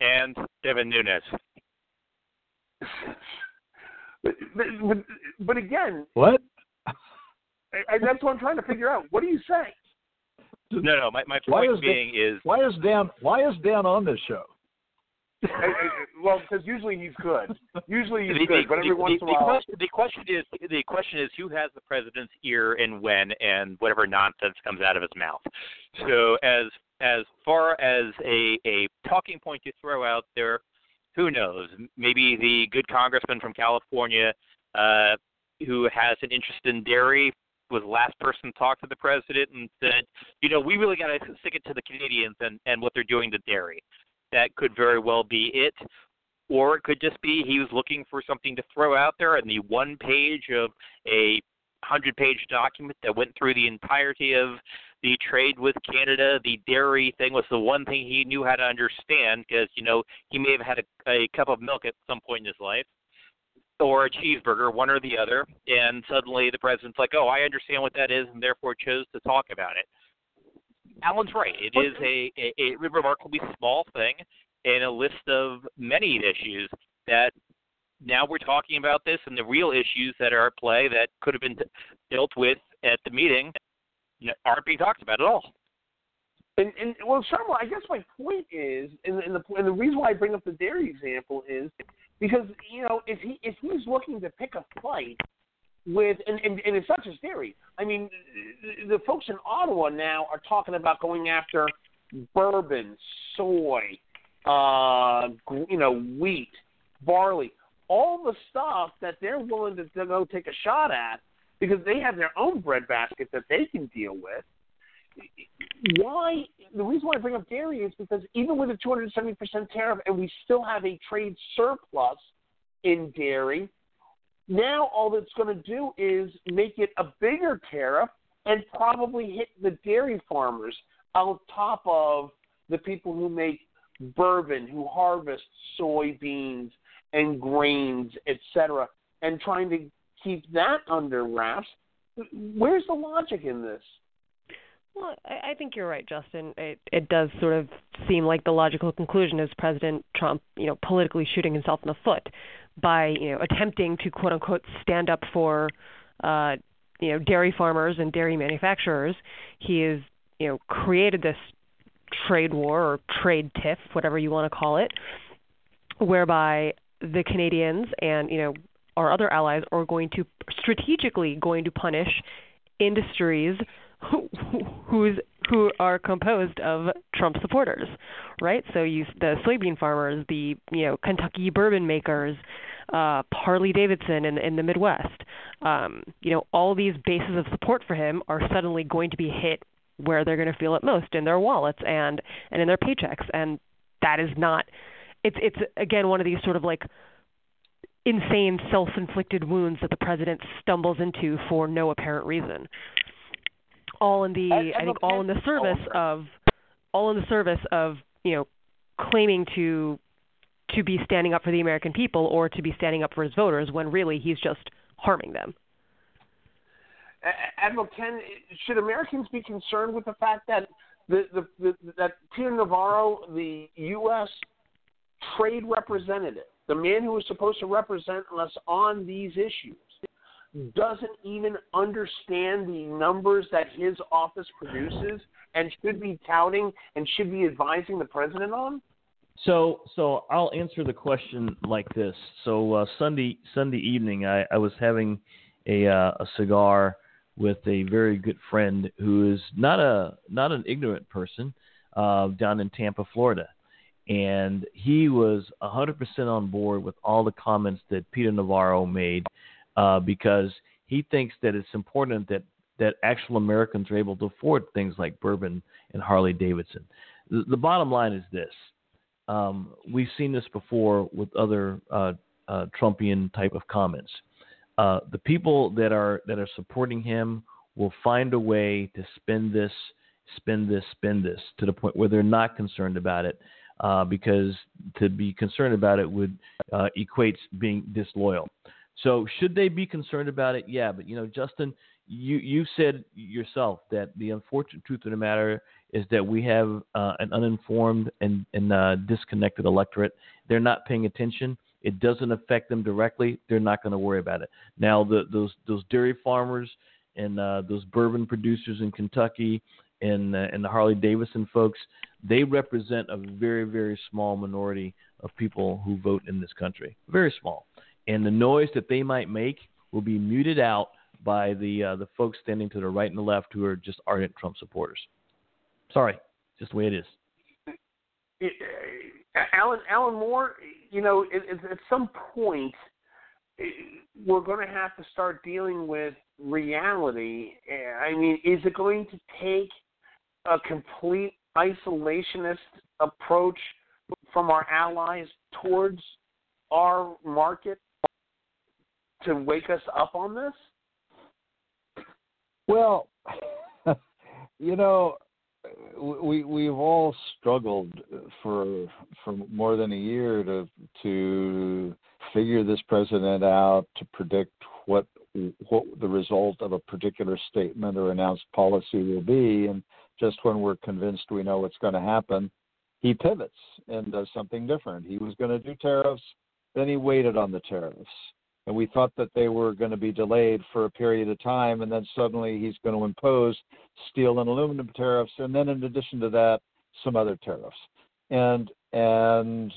and Devin Nunes. but, but, but again, what? I, that's what I'm trying to figure out. What do you say? No, no. My my point is being Dan, is why is Dan why is Dan on this show? Well, because usually he's good. Usually he's the, good, but every the, once the, in a while. Question, the question is the question is who has the president's ear and when and whatever nonsense comes out of his mouth. So as as far as a a talking point to throw out there, who knows? Maybe the good congressman from California uh, who has an interest in dairy was the last person to talk to the president and said, you know, we really got to stick it to the Canadians and and what they're doing to dairy that could very well be it. Or it could just be he was looking for something to throw out there, and the one page of a 100 page document that went through the entirety of the trade with Canada, the dairy thing was the one thing he knew how to understand because, you know, he may have had a, a cup of milk at some point in his life or a cheeseburger, one or the other, and suddenly the president's like, "Oh, I understand what that is," and therefore chose to talk about it. Alan's right. It is a, a, a remarkably small thing in a list of many issues that now we're talking about this and the real issues that are at play that could have been dealt with at the meeting aren't being talked about at all. And, and well, Sharma, I guess my point is, and, and the and the reason why I bring up the dairy example is because you know if he if he's looking to pick a fight with and, and, and it's not just dairy. I mean, the folks in Ottawa now are talking about going after bourbon, soy, uh, you know, wheat, barley, all the stuff that they're willing to, to go take a shot at because they have their own breadbasket that they can deal with. Why? The reason why I bring up dairy is because even with a 270% tariff, and we still have a trade surplus in dairy, now all that's going to do is make it a bigger tariff and probably hit the dairy farmers on top of the people who make bourbon, who harvest soybeans and grains, etc., and trying to keep that under wraps. Where's the logic in this? Well, I, think you're right, Justin. It, it does sort of seem like the logical conclusion is President Trump, you know, politically shooting himself in the foot by you know attempting to quote unquote stand up for uh, you know dairy farmers and dairy manufacturers. He has you know created this trade war or trade tiff, whatever you want to call it, whereby the Canadians and you know our other allies are going to strategically going to punish industries who, who's who are composed of Trump supporters, right? So you the soybean farmers, the you know Kentucky bourbon makers, uh, Harley Davidson in, in the Midwest. Um, you know, all these bases of support for him are suddenly going to be hit where they're going to feel it most in their wallets and and in their paychecks, and that is not. It's it's again one of these sort of like insane self-inflicted wounds that the president stumbles into for no apparent reason all in the I, I think all in the service of all in the service of you know claiming to to be standing up for the American people or to be standing up for his voters when really he's just harming them. Admiral Ken, should Americans be concerned with the fact that the, the, the that Peter Navarro, the U.S. trade representative, the man who is supposed to represent us on these issues, doesn't even understand the numbers that his office produces and should be touting and should be advising the president on? So, so I'll answer the question like this. So uh, Sunday Sunday evening, I, I was having a uh, a cigar with a very good friend who is not a not an ignorant person uh, down in Tampa, Florida, and he was 100% on board with all the comments that Peter Navarro made uh, because he thinks that it's important that that actual Americans are able to afford things like bourbon and Harley Davidson. The, the bottom line is this: um, we've seen this before with other uh, uh, Trumpian type of comments. Uh, the people that are that are supporting him will find a way to spend this, spend this, spend this to the point where they're not concerned about it, uh, because to be concerned about it would uh, equates being disloyal. So should they be concerned about it? Yeah, but you know, Justin, you you said yourself that the unfortunate truth of the matter is that we have uh, an uninformed and, and uh, disconnected electorate. They're not paying attention. It doesn't affect them directly. They're not going to worry about it. Now, the, those those dairy farmers and uh, those bourbon producers in Kentucky and uh, and the Harley Davidson folks, they represent a very very small minority of people who vote in this country. Very small, and the noise that they might make will be muted out by the uh, the folks standing to the right and the left who are just ardent Trump supporters. Sorry, just the way it is. Uh, Alan Alan Moore, you know, at, at some point, we're going to have to start dealing with reality. I mean, is it going to take a complete isolationist approach from our allies towards our market to wake us up on this? Well, you know, we we've all struggled for for more than a year to to figure this president out to predict what what the result of a particular statement or announced policy will be. And just when we're convinced we know what's going to happen he pivots and does something different. He was going to do tariffs then he waited on the tariffs and we thought that they were going to be delayed for a period of time, and then suddenly he's going to impose steel and aluminum tariffs, and then in addition to that, some other tariffs. And and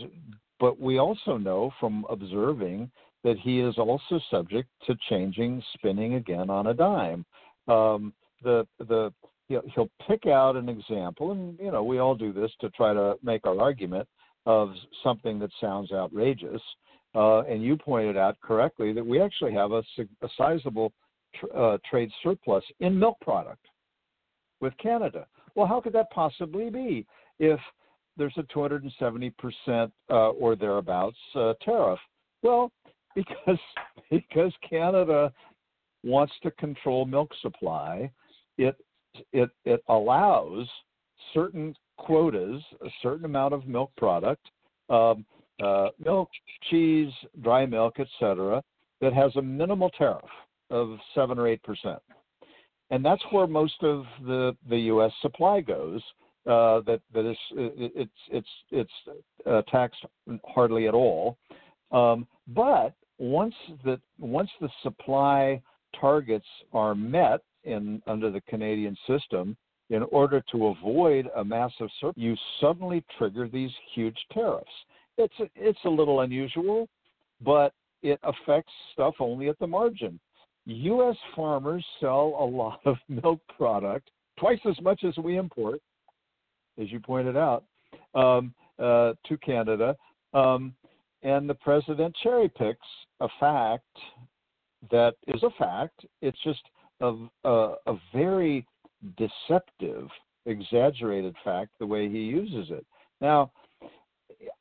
but we also know from observing that he is also subject to changing, spinning again on a dime. Um, the the he'll, he'll pick out an example, and you know we all do this to try to make our argument of something that sounds outrageous uh, and you pointed out correctly that we actually have a, a sizable tr- uh, trade surplus in milk product with Canada. Well, how could that possibly be if there's a 270% uh, or thereabouts uh, tariff? Well, because because Canada wants to control milk supply, it it it allows certain quotas, a certain amount of milk product. Um, uh, milk, cheese, dry milk, etc., that has a minimal tariff of seven or eight percent, and that's where most of the the U.S. supply goes. Uh, that that is it's it's it's uh, taxed hardly at all. Um, but once the once the supply targets are met in under the Canadian system, in order to avoid a massive surplus, you suddenly trigger these huge tariffs it's a, it's a little unusual, but it affects stuff only at the margin. U.S. farmers sell a lot of milk product, twice as much as we import, as you pointed out, um, uh, to Canada. Um, and the president cherry picks a fact that is a fact. It's just a, a, a very deceptive, exaggerated fact the way he uses it. Now,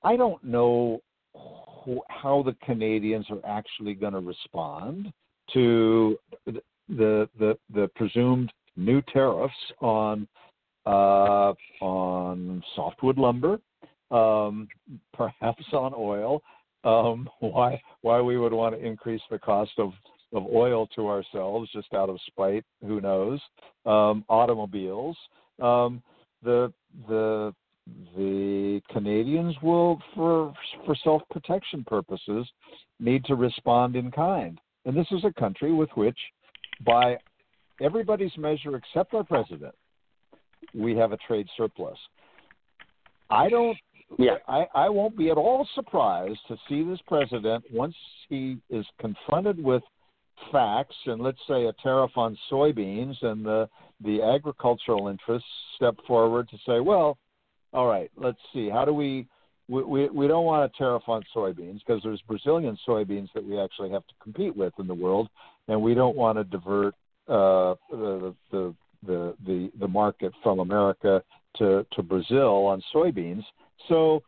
I don't know how the Canadians are actually going to respond to the, the the the presumed new tariffs on uh, on softwood lumber, um, perhaps on oil. Um, why why we would want to increase the cost of of oil to ourselves just out of spite? Who knows? Um, automobiles. Um, the the the Canadians will, for for self protection purposes, need to respond in kind. And this is a country with which, by everybody's measure except our president, we have a trade surplus. I don't. Yeah. I, I won't be at all surprised to see this president once he is confronted with facts and let's say a tariff on soybeans and the the agricultural interests step forward to say, well, all right, let's see, how do we we, we, we don't want a tariff on soybeans because there's Brazilian soybeans that we actually have to compete with in the world, and we don't want to divert uh, the, the the the the market from America to to Brazil on soybeans. So,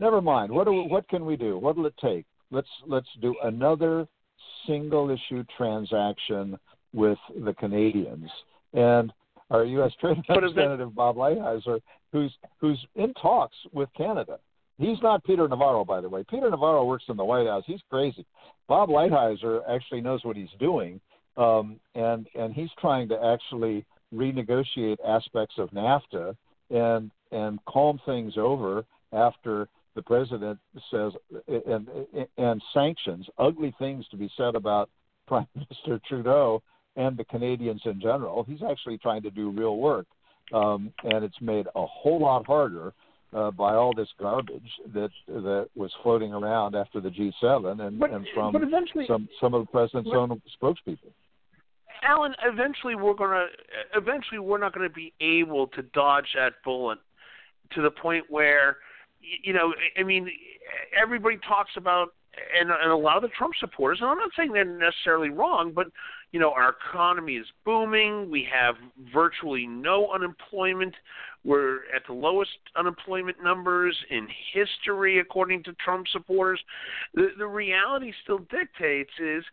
never mind. What do what can we do? What will it take? Let's let's do another single issue transaction with the Canadians and our U.S. Trade Representative Bob Lighthizer, who's who's in talks with Canada. He's not Peter Navarro, by the way. Peter Navarro works in the White House. He's crazy. Bob Lighthizer actually knows what he's doing, um, and and he's trying to actually renegotiate aspects of NAFTA and and calm things over after the president says and and sanctions ugly things to be said about Prime Minister Trudeau and the Canadians in general. He's actually trying to do real work, um, and it's made a whole lot harder uh, by all this garbage that that was floating around after the G7 and, but, and from but eventually, some some of the president's own spokespeople. Alan, eventually we're gonna eventually we're not going to be able to dodge that bullet to the point where you know I mean everybody talks about and, and a lot of the Trump supporters, and I'm not saying they're necessarily wrong, but you know, our economy is booming. We have virtually no unemployment. We're at the lowest unemployment numbers in history, according to Trump supporters. The, the reality still dictates is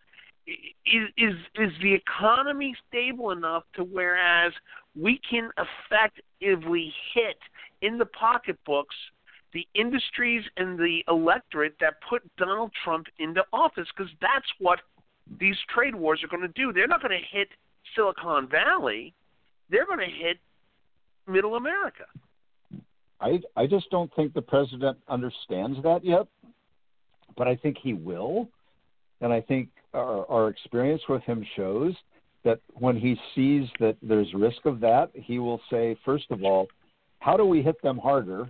is is is the economy stable enough to whereas we can effectively hit in the pocketbooks the industries and the electorate that put Donald Trump into office because that's what these trade wars are going to do. They're not going to hit Silicon Valley. They're going to hit Middle America. I I just don't think the president understands that yet, but I think he will, and I think our, our experience with him shows that when he sees that there's risk of that, he will say, first of all, how do we hit them harder?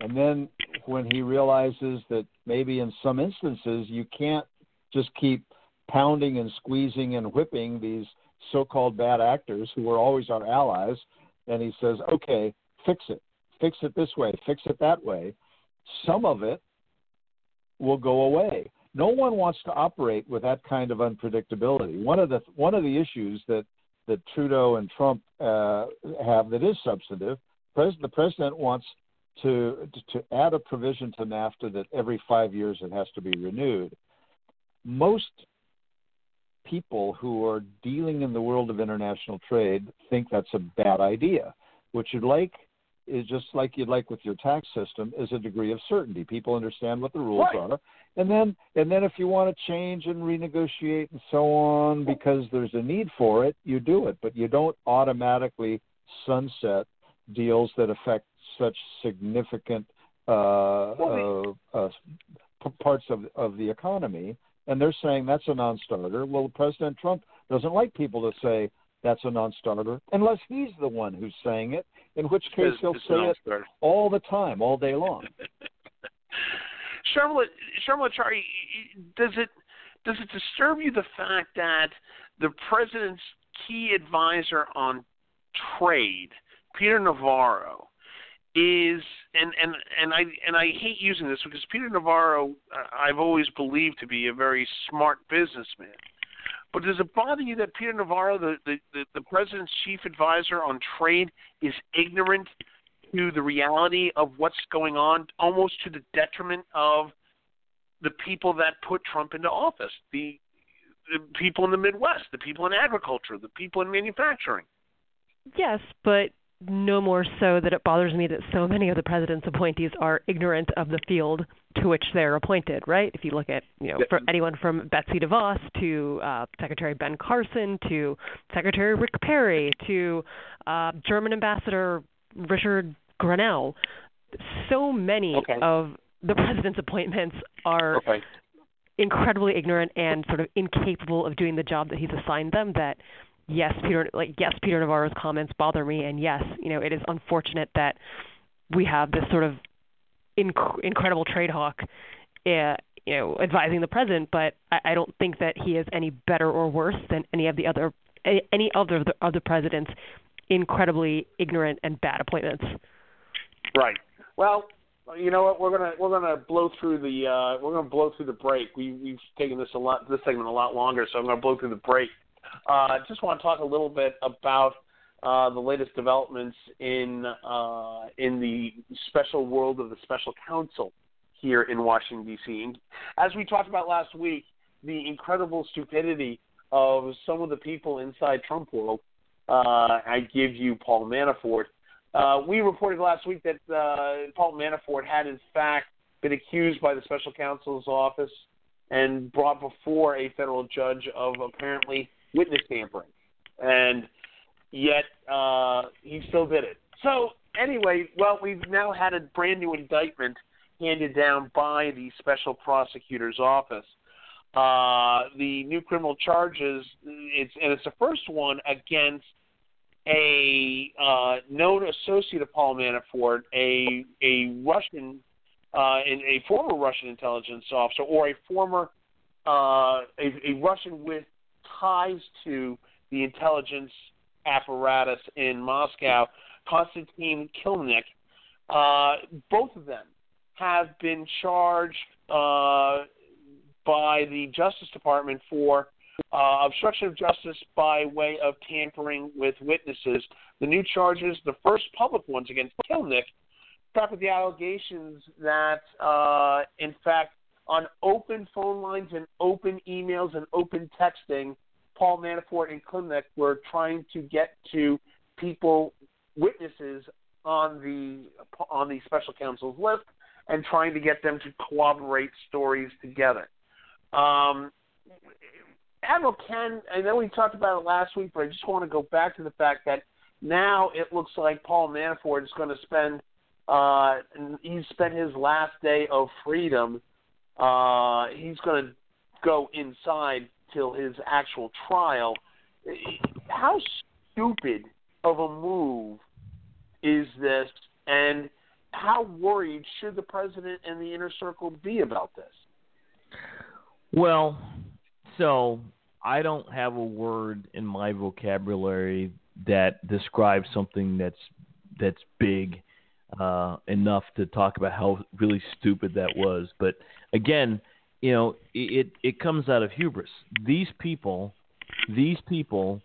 And then when he realizes that maybe in some instances you can't just keep pounding and squeezing and whipping these so-called bad actors who were always our allies. And he says okay fix it. Fix it this way. Fix it that way. Some of it will go away. No one wants to operate with that kind of unpredictability. One of the one of the issues that that Trudeau and Trump uh, have that is substantive Pres- the president wants to to add a provision to NAFTA that every 5 years it has to be renewed. Most people who are dealing in the world of international trade think that's a bad idea. What you'd like is just like you'd like with your tax system is a degree of certainty. People understand what the rules right. are. And then and then if you want to change and renegotiate and so on because there's a need for it, you do it. But you don't automatically sunset deals that affect such significant uh, well, uh, uh, parts of of the economy and they're saying that's a non-starter. Well, President Trump doesn't like people to say that's a non-starter unless he's the one who's saying it, in which case It's- he'll it's say it all the time, all day long. Sharmila Chari, does it does it disturb you the fact that the president's key advisor on trade, Peter Navarro, is and and and I and I hate using this because Peter Navarro uh, I've always believed to be a very smart businessman. But does it bother you that Peter Navarro, the, the, the, the president's chief advisor on trade, is ignorant to the reality of what's going on, almost to the detriment of the people that put Trump into office, the, the people in the Midwest, the people in agriculture, the people in manufacturing. Yes, but no more so that it bothers me that so many of the president's appointees are ignorant of the field to which they're appointed, right? If you look at, you know, for anyone from Betsy DeVos to uh, Secretary Ben Carson to Secretary Rick Perry to uh, German Ambassador Richard Grenell, so many Okay. of the president's appointments are Okay. incredibly ignorant and sort of incapable of doing the job that he's assigned them that yes peter like yes peter navarro's comments bother me and yes you know it is unfortunate that we have this sort of inc- incredible trade hawk uh, you know advising the president but I, I don't think that he is any better or worse than any of the other any other of the other presidents incredibly ignorant and bad appointments Right. Well, you know what? We're gonna we're gonna blow through the uh, we're gonna blow through the break. We we've taken this a lot this segment a lot longer, so I'm gonna blow through the break. Uh, just want to talk a little bit about uh, the latest developments in uh, in the special world of the special counsel here in Washington D.C. As we talked about last week, the incredible stupidity of some of the people inside Trump world. Uh, I give you Paul Manafort. Uh, we reported last week that uh, Paul Manafort had, in fact, been accused by the special counsel's office and brought before a federal judge of apparently witness tampering, and yet uh, he still did it. So anyway, well, we've now had a brand new indictment handed down by the special prosecutor's office. Uh, the new criminal charges, it's and it's the first one against a uh, known associate of Paul Manafort, a a Russian, uh, and a former Russian intelligence officer, or a former uh, a, a Russian with ties to the intelligence apparatus in Moscow, Konstantin Kilimnik. Uh, both of them have been charged uh, by the Justice Department for uh, obstruction of justice by way of tampering with witnesses. The new charges, the first public ones against Kilimnik, start with the allegations that, uh, in fact, on open phone lines and open emails and open texting, Paul Manafort and Kilimnik were trying to get to people, witnesses on the on the special counsel's list, and trying to get them to corroborate stories together. Um, Admiral Ken, I know we talked about it last week, but I just want to go back to the fact that now it looks like Paul Manafort is going to spend uh, he's spent his last day of freedom. Uh, he's going to go inside till his actual trial. How stupid of a move is this, and how worried should the president and the inner circle be about this? Well, so I don't have a word in my vocabulary that describes something that's that's big uh, enough to talk about how really stupid that was. But again, you know, it it comes out of hubris. These people, these people,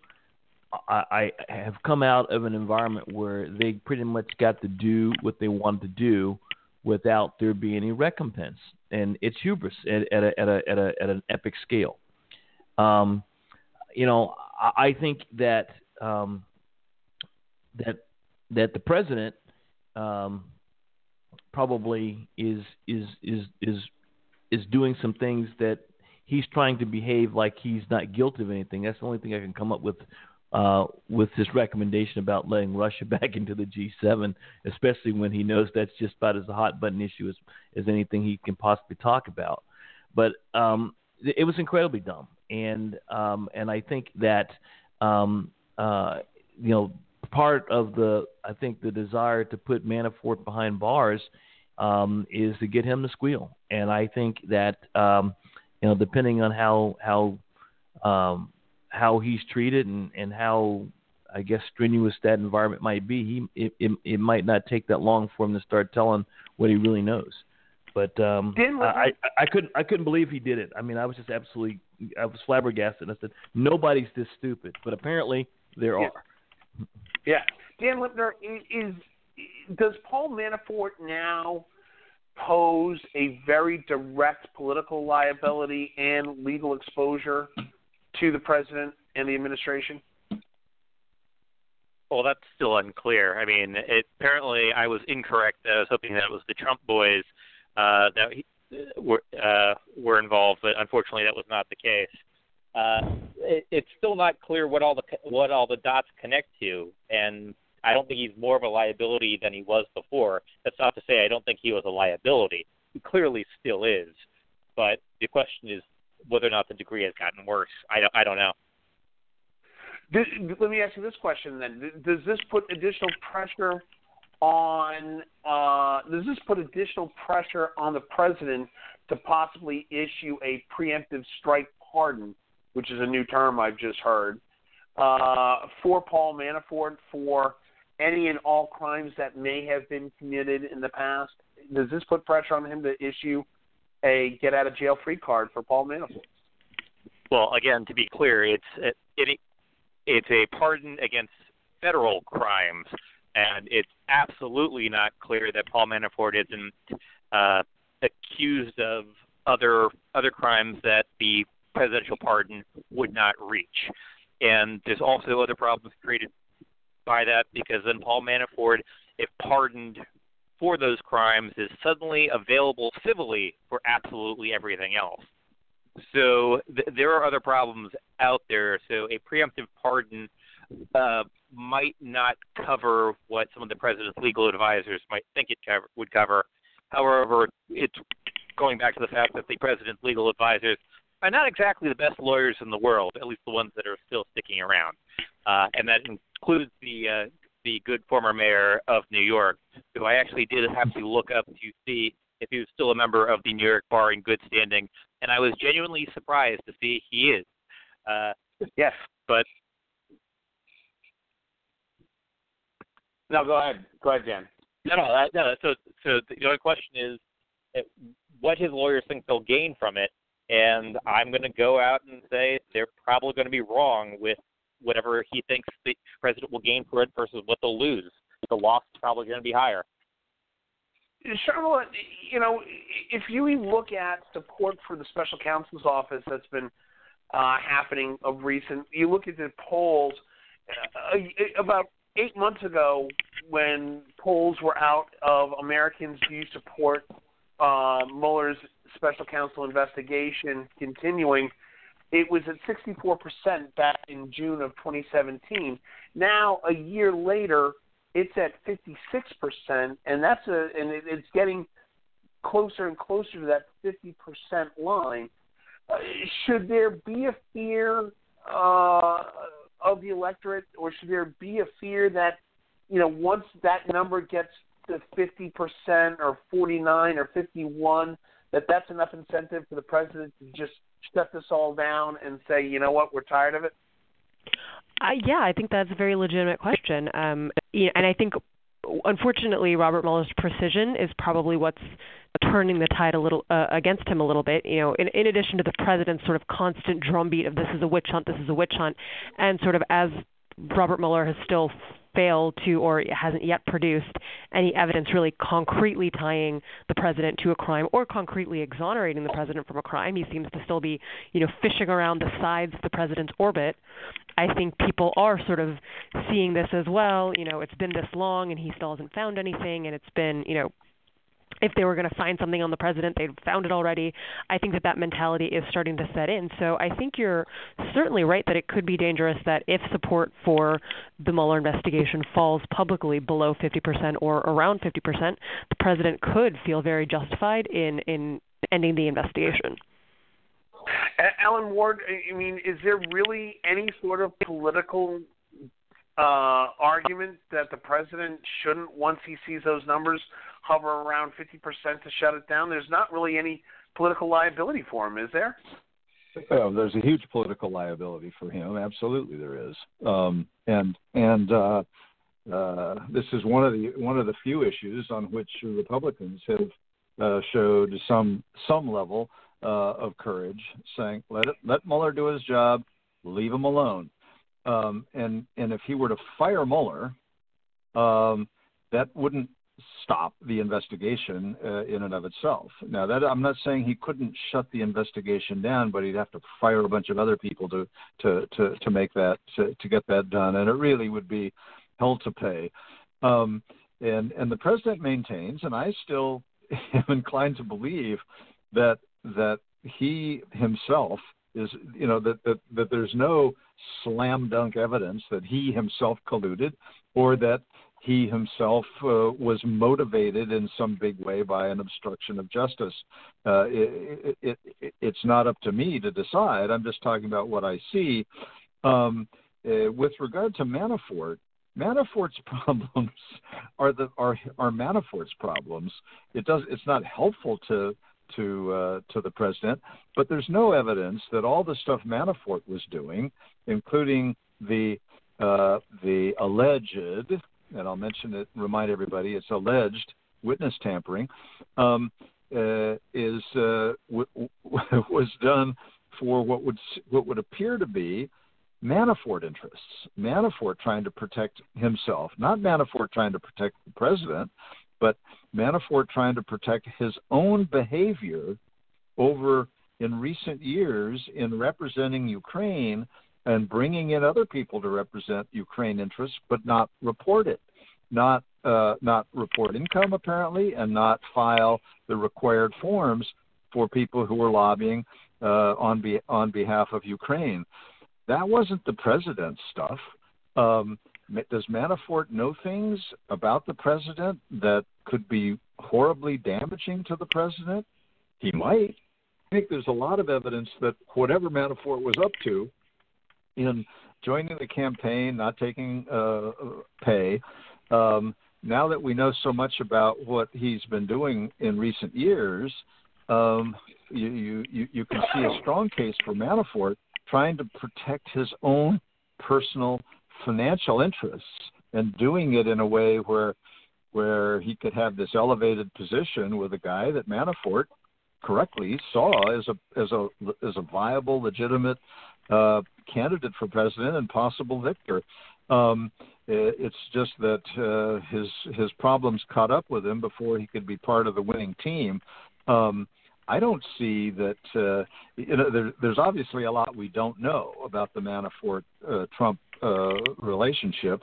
I, I have come out of an environment where they pretty much got to do what they wanted to do without there being any recompense, and it's hubris at, at a at a at a at an epic scale. Um, you know, I, I think that um, that that the president um, probably is is is is is doing some things that he's trying to behave like he's not guilty of anything. That's the only thing I can come up with uh, with his recommendation about letting Russia back into the G7, especially when he knows that's just about as a hot button issue as, as anything he can possibly talk about. But um, it was incredibly dumb, and um, and I think that um, uh, you know part of the I think the desire to put Manafort behind bars um, is to get him to squeal, and I think that um, you know depending on how how um, how he's treated and, and how I guess strenuous that environment might be, he it, it, it might not take that long for him to start telling what he really knows. But um, I, I couldn't I couldn't believe he did it. I mean, I was just absolutely I was flabbergasted. I said nobody's this stupid, but apparently there Yeah. are. Yeah, Dan Lipner is, is does Paul Manafort now pose a very direct political liability and legal exposure to the president and the administration? Well, that's still unclear. I mean, it, apparently I was incorrect. I was hoping that was the Trump boys uh, that he, were uh, were involved, but unfortunately that was not the case. Uh, it, it's still not clear what all the what all the dots connect to, and I don't think he's more of a liability than he was before. That's not to say I don't think he was a liability. He clearly still is, but the question is whether or not the degree has gotten worse. I don't, I don't know. Let me ask you this question then: Does this put additional pressure on? Uh, does this put additional pressure on the president to possibly issue a preemptive strike pardon, which is a new term I've just heard, uh, for Paul Manafort for any and all crimes that may have been committed in the past? Does this put pressure on him to issue a get out of jail free card for Paul Manafort? Well, again, to be clear, it's it, it it's a pardon against federal crimes, and it's absolutely not clear that Paul Manafort isn't uh, accused of other other crimes that the presidential pardon would not reach. And there's also other problems created by that because then Paul Manafort, if pardoned for those crimes, is suddenly available civilly for absolutely everything else. So th- there are other problems out there. So a preemptive pardon uh, might not cover what some of the president's legal advisors might think it cover- would cover. However, it's going back to the fact that the president's legal advisors are not exactly the best lawyers in the world, at least the ones that are still sticking around, uh, and that includes the uh, the good former mayor of New York, who I actually did have to look up to see if he was still a member of the New York Bar in good standing, and I was genuinely surprised to see he is. Uh, yes, but no, go ahead, go ahead, Dan. No, no, that, no. So, so the only question is, eh, what his lawyers think they'll gain from it, and I'm going to go out and say they're probably going to be wrong with whatever he thinks the president will gain for it versus what they'll lose. The loss is probably going to be higher. Charlotte, you know, if you look at support for the special counsel's office that's been uh, happening of recent, you look at the polls uh, about eight months ago when polls were out of Americans do you support uh, Mueller's special counsel investigation continuing, it was at 64% back in June of 2017. Now, a year later, it's at 56%, and that's a and it, it's getting closer and closer to that 50% line. Uh, should there be a fear uh, of the electorate, or should there be a fear that you know once that number gets to 50% or 49 or 51, that that's enough incentive for the president to just shut this all down and say, you know what, we're tired of it? Uh, yeah, I think that's a very legitimate question. Um, you know, and I think, unfortunately, Robert Mueller's precision is probably what's turning the tide a little uh, against him a little bit. You know, in, in addition to the president's sort of constant drumbeat of this is a witch hunt, this is a witch hunt, and sort of as Robert Mueller has still failed to or hasn't yet produced any evidence really concretely tying the president to a crime or concretely exonerating the president from a crime. He seems to still be, you know, fishing around the sides of the president's orbit. I think people are sort of seeing this as well. You know, it's been this long and he still hasn't found anything, and it's been, you know, if they were going to find something on the president, they'd found it already. I think that that mentality is starting to set in. So I think you're certainly right that it could be dangerous that if support for the Mueller investigation falls publicly below 50% or around 50%, the president could feel very justified in in ending the investigation. Alan Ward, I mean, is there really any sort of political uh, argument that the president shouldn't, once he sees those numbers, hover around 50% to shut it down. There's not really any political liability for him, is there? Oh, there's a huge political liability for him. Absolutely, there is. Um, and and uh, uh, this is one of the one of the few issues on which Republicans have uh, showed some some level uh, of courage, saying let it, let Mueller do his job, leave him alone. Um, and and if he were to fire Mueller, um, that wouldn't stop the investigation uh, in and of itself. Now, that I'm not saying he couldn't shut the investigation down, but he'd have to fire a bunch of other people to to to, to make that to, to get that done, and it really would be hell to pay. Um, and and the president maintains, and I still am inclined to believe that that he himself is you know that that, that there's no slam dunk evidence that he himself colluded or that he himself uh, was motivated in some big way by an obstruction of justice. Uh, it, it, it, it's not up to me to decide. I'm just talking about what I see. Um, uh, with regard to Manafort, Manafort's problems are the are are Manafort's problems. It does it's not helpful to to uh, to the president, but there's no evidence that all the stuff Manafort was doing, including the uh, the alleged, and I'll mention it, remind everybody, it's alleged witness tampering, um, uh, is uh, w- w- was done for what would what would appear to be Manafort interests. Manafort trying to protect himself, not Manafort trying to protect the president, but Manafort trying to protect his own behavior over in recent years in representing Ukraine and bringing in other people to represent Ukraine interests, but not report it, not uh, not report income apparently, and not file the required forms for people who were lobbying uh, on be- on behalf of Ukraine. That wasn't the president's stuff. Um, does Manafort know things about the president that could be horribly damaging to the president? He might. I think there's a lot of evidence that whatever Manafort was up to in joining the campaign, not taking uh, pay, um, now that we know so much about what he's been doing in recent years, um, you, you, you can see a strong case for Manafort trying to protect his own personal financial interests and doing it in a way where where he could have this elevated position with a guy that Manafort correctly saw as a as a as a viable, legitimate uh, candidate for president and possible victor. Um, it's just that uh, his his problems caught up with him before he could be part of the winning team. Um, I don't see that. Uh, you know, there, there's obviously a lot we don't know about the Manafort uh, Trump uh, relationship,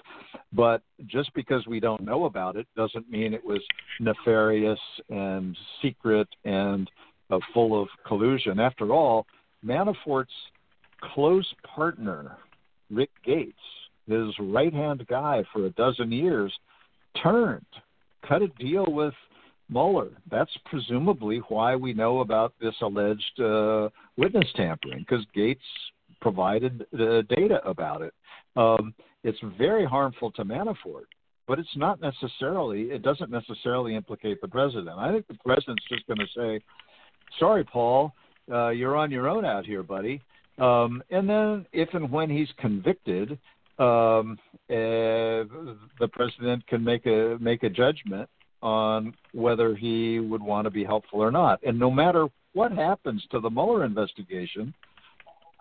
but just because we don't know about it doesn't mean it was nefarious and secret and uh, full of collusion. After all, Manafort's close partner, Rick Gates, his right hand guy for a dozen years, turned, cut a deal with Mueller. That's presumably why we know about this alleged uh, witness tampering, because Gates provided uh, data about it. Um, it's very harmful to Manafort, but it's not necessarily. It doesn't necessarily implicate the president. I think the president's just going to say, "Sorry, Paul, uh, you're on your own out here, buddy." Um, and then, if and when he's convicted, um, uh, the president can make a make a judgment on whether he would want to be helpful or not. And no matter what happens to the Mueller investigation,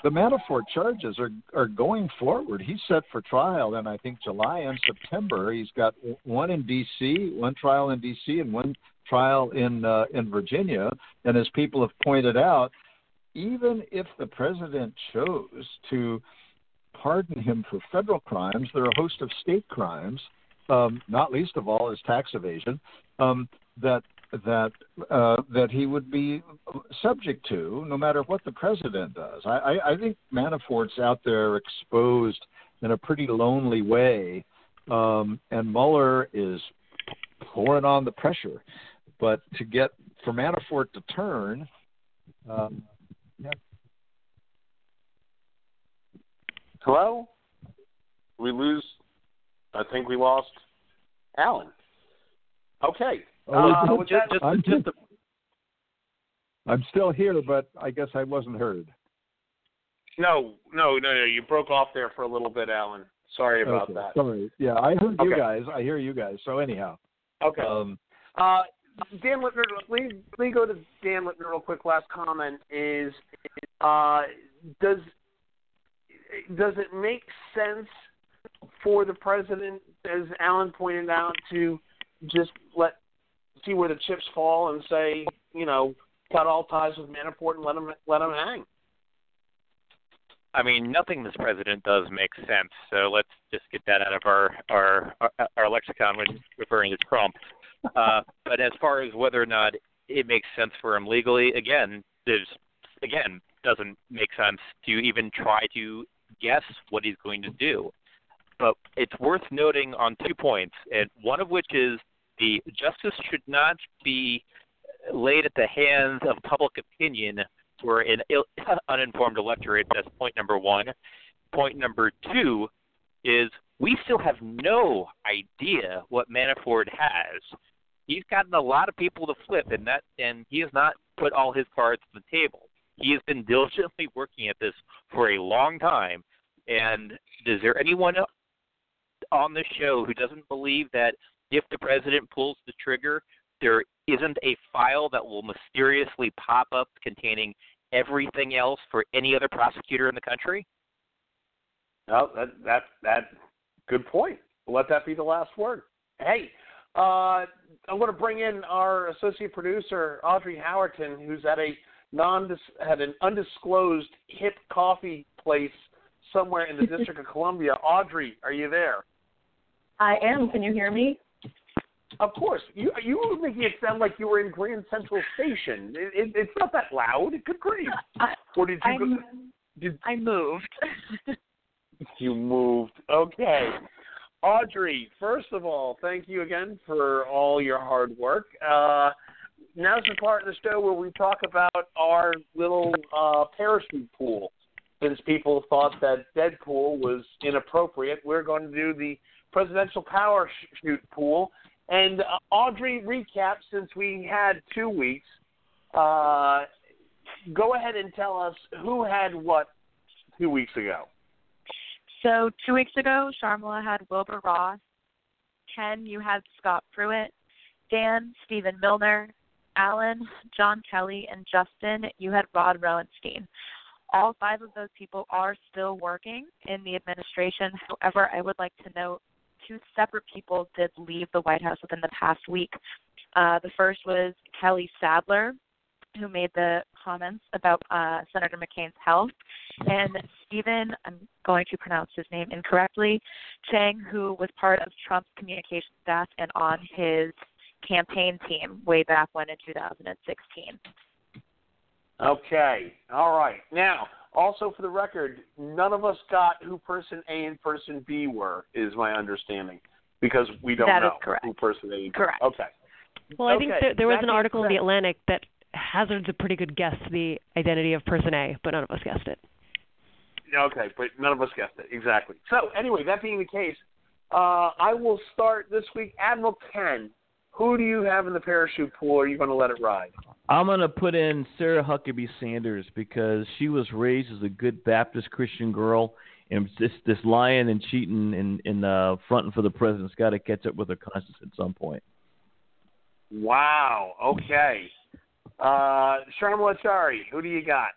the Manafort charges are are going forward. He's set for trial in I think July and September. He's got one in D.C., one trial in D.C., and one trial in uh, in Virginia. And as people have pointed out, even if the president chose to pardon him for federal crimes, there are a host of state crimes um, not least of all is tax evasion, um, that that uh, that he would be subject to, no matter what the president does. I, I, I think Manafort's out there exposed in a pretty lonely way, um, and Mueller is pouring on the pressure. But to get for Manafort to turn, um, yeah. Hello, we lose I think we lost Alan. Okay. Oh, uh, just, just, I'm, just. I'm still here, but I guess I wasn't heard. No, no, no, no. You broke off there for a little bit, Alan. Sorry about okay, that. Sorry. Yeah, I heard okay. you guys. I hear you guys. So anyhow. Okay. Um, uh, Dan Lipner, let me, let me go to Dan Lipner real quick. Last comment is, uh, does does it make sense for the president, as Alan pointed out, to just let see where the chips fall and say, you know, cut all ties with Manafort and let him let him hang. I mean, nothing this president does makes sense. So let's just get that out of our our our, lexicon when referring to Trump. Uh, but as far as whether or not it makes sense for him legally, again, there's again doesn't make sense to even try to guess what he's going to do. But it's worth noting on two points, and one of which is the justice should not be laid at the hands of public opinion for an Ill, uninformed electorate. That's point number one. Point number two is we still have no idea what Manafort has. He's gotten a lot of people to flip, and that and he has not put all his cards on the table. He has been diligently working at this for a long time. And is there anyone on the show who doesn't believe that if the president pulls the trigger, there isn't a file that will mysteriously pop up containing everything else for any other prosecutor in the country? No, that that that good point. let that be the last word. Hey, uh, I'm going to bring in our associate producer Audrey Howerton, who's at a non had an undisclosed hip coffee place somewhere in the District of Columbia. Audrey, are you there? I am. Can you hear me? Of course. You you were making it sound like you were in Grand Central Station. It, it, it's not that loud. Good grief. I, or did you? I'm, go, did, I moved. you moved. Okay. Audrey, first of all, thank you again for all your hard work. Uh, now's the part of the show where we talk about our little uh, parachute pool. Since people thought that Deadpool was inappropriate, we're going to do the presidential parachute pool. And uh, Audrey, recap since we had two weeks. Uh, go ahead and tell us who had what two weeks ago. So two weeks ago, Sharmila had Wilbur Ross. Ken, you had Scott Pruitt. Dan, Stephen Miller. Alan, John Kelly, and Justin, you had Rod Rosenstein. All five of those people are still working in the administration. However, I would like to note two separate people did leave the White House within the past week. Uh, the first was Kelly Sadler, who made the comments about uh, Senator McCain's health, and Stephen, I'm going to pronounce his name incorrectly, Chang, who was part of Trump's communication staff and on his campaign team way back when in 2016. Okay. All right. Now, also for the record, none of us got who person A and person B were, is my understanding, because we don't that know who person A and Correct. Okay. Well, I okay. think there, there was that an article in the Atlantic that hazards a pretty good guess the identity of person A, but none of us guessed it. Okay, but none of us guessed it exactly. So anyway, that being the case, uh, I will start this week. Admiral Ken, who do you have in the parachute pool? Or are you going to let it ride? I'm going to put in Sarah Huckabee Sanders because she was raised as a good Baptist Christian girl, and this this lying and cheating and and uh, fronting for the president's got to catch up with her conscience at some point. Wow. Okay. Uh, Sharmila Chari, who do you got?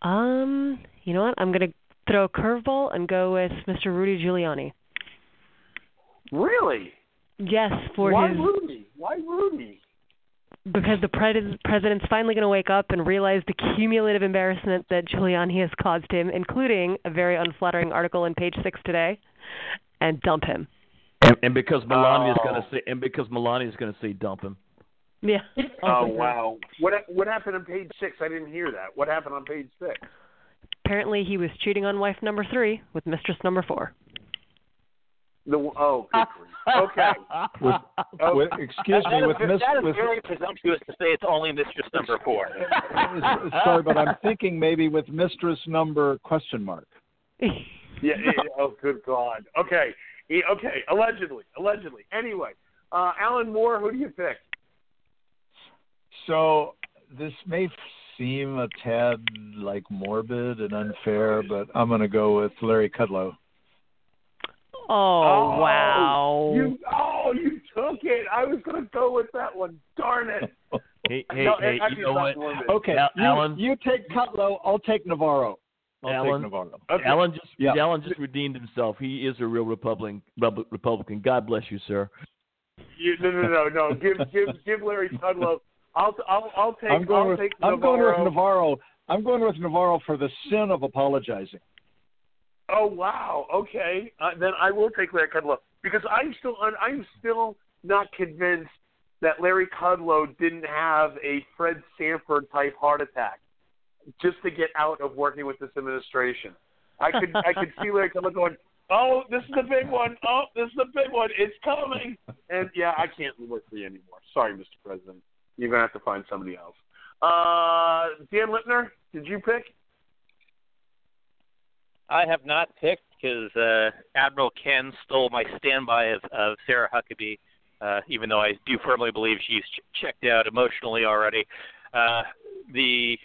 Um, you know what? I'm going to throw a curveball and go with Mr. Rudy Giuliani. Really? Yes, for Why his Rudy? Why Rudy? because the pres- president's finally going to wake up and realize the cumulative embarrassment that Giuliani has caused him, including a very unflattering article in Page Six today, and dump him. And, and because Melania is Oh. going to say, and because Melania is going to say dump him. Yeah. Oh wow. What what happened on page six? I didn't hear that. What happened on page six? Apparently, he was cheating on wife number three with mistress number four. The oh, good grief. Okay. With, with, excuse me, that with is, Miss, that is with, very presumptuous to say it's only mistress number four. sorry, but I'm thinking maybe with mistress number question mark. Yeah. yeah, oh, good God. Okay. Yeah, okay. Allegedly. Allegedly. Anyway, uh, Alan Moore, who do you pick? So this may seem a tad like morbid and unfair, but I'm going to go with Larry Kudlow. Oh, oh wow. You oh, you took it. I was going to go with that one. Darn it. Hey, hey, No, hey, you know what? Okay, Al- you, Alan? you take Kudlow. I'll take Navarro. I'll Alan? take Navarro. Okay. Alan just Yeah. Alan just redeemed himself. He is a real Republican. Republican. God bless you, sir. You, no, no, no, no. Give, give, give Larry Kudlow. I'll, I'll, I'll take. I'm going I'll with take I'm going with Navarro. I'm going with Navarro for the sin of apologizing. Oh wow. Okay. Uh, then I will take Larry Kudlow because I'm still un- I'm still not convinced that Larry Kudlow didn't have a Fred Sanford type heart attack. just to get out of working with this administration. I could I could see Larry Kudlow going, "Oh, this is the big one. Oh, this is the big one. It's coming." And yeah, I can't work for you anymore. Sorry, Mr. President. You're gonna have to find somebody else. Uh, Dan Lipner, did you pick? I have not picked because uh, Admiral Ken stole my standby of, of Sarah Huckabee, uh, even though I do firmly believe she's ch- checked out emotionally already. Uh, the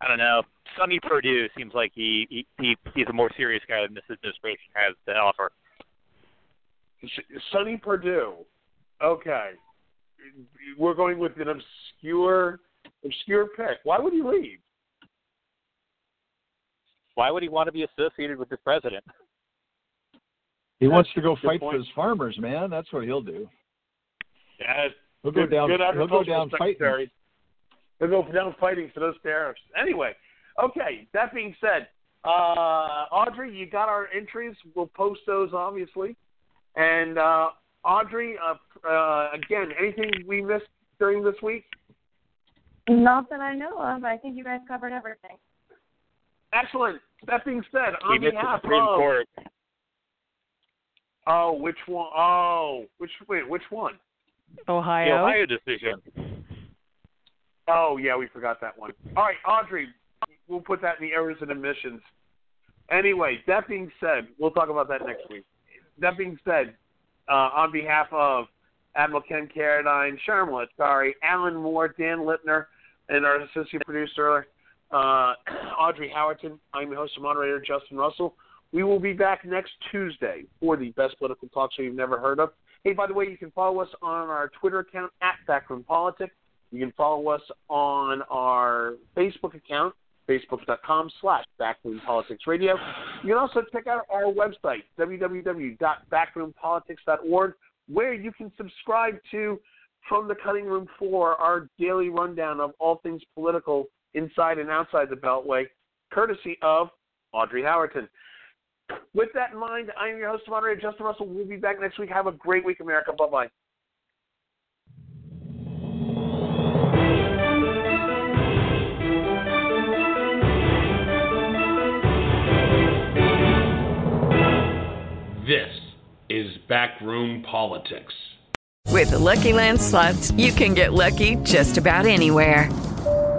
I don't know. Sonny Perdue seems like he, he, he he's a more serious guy than this administration has to offer. Sonny Perdue. Okay, we're going with an obscure obscure pick. Why would he leave? Why would he want to be associated with the president? He wants to go fight point. for his farmers, man. That's what he'll do. Yeah, He'll go good, down. Good He'll go agricultural down fighting. secretary. He'll go down fighting for those tariffs. Anyway, okay. That being said, uh, Audrey, you got our entries. We'll post those obviously. And uh, Audrey, uh, uh, again, anything we missed during this week? Not that I know of. I think you guys covered everything. Excellent. That being said, He on the behalf Supreme of Court. oh, which one? Oh, which wait, which one? The Ohio. Ohio decision. Oh yeah, we forgot that one. All right, Audrey, we'll put that in the errors and omissions. Anyway, that being said, we'll talk about that next week. That being said, uh, on behalf of Admiral Ken Carradine, Sharmla sorry, Alan Moore, Dan Lipner, and our associate producer, uh, Audrey Howerton, I'm your host and moderator, Justin Russell. We will be back next Tuesday for the best political talk show you've never heard of. Hey, by the way, you can follow us on our Twitter account at Backroom Politics. You can follow us on our Facebook account, facebook.com slash Backroom Politics Radio. You can also check out our website, www.backroompolitics.org, where you can subscribe to From the Cutting Room Floor, our daily rundown of all things political inside and outside the Beltway, courtesy of Audrey Howerton. With that in mind, I am your host and moderator, Justin Russell. We'll be back next week. Have a great week, America. Bye bye. This is Backroom Politics. With the Lucky Land slots, you can get lucky just about anywhere.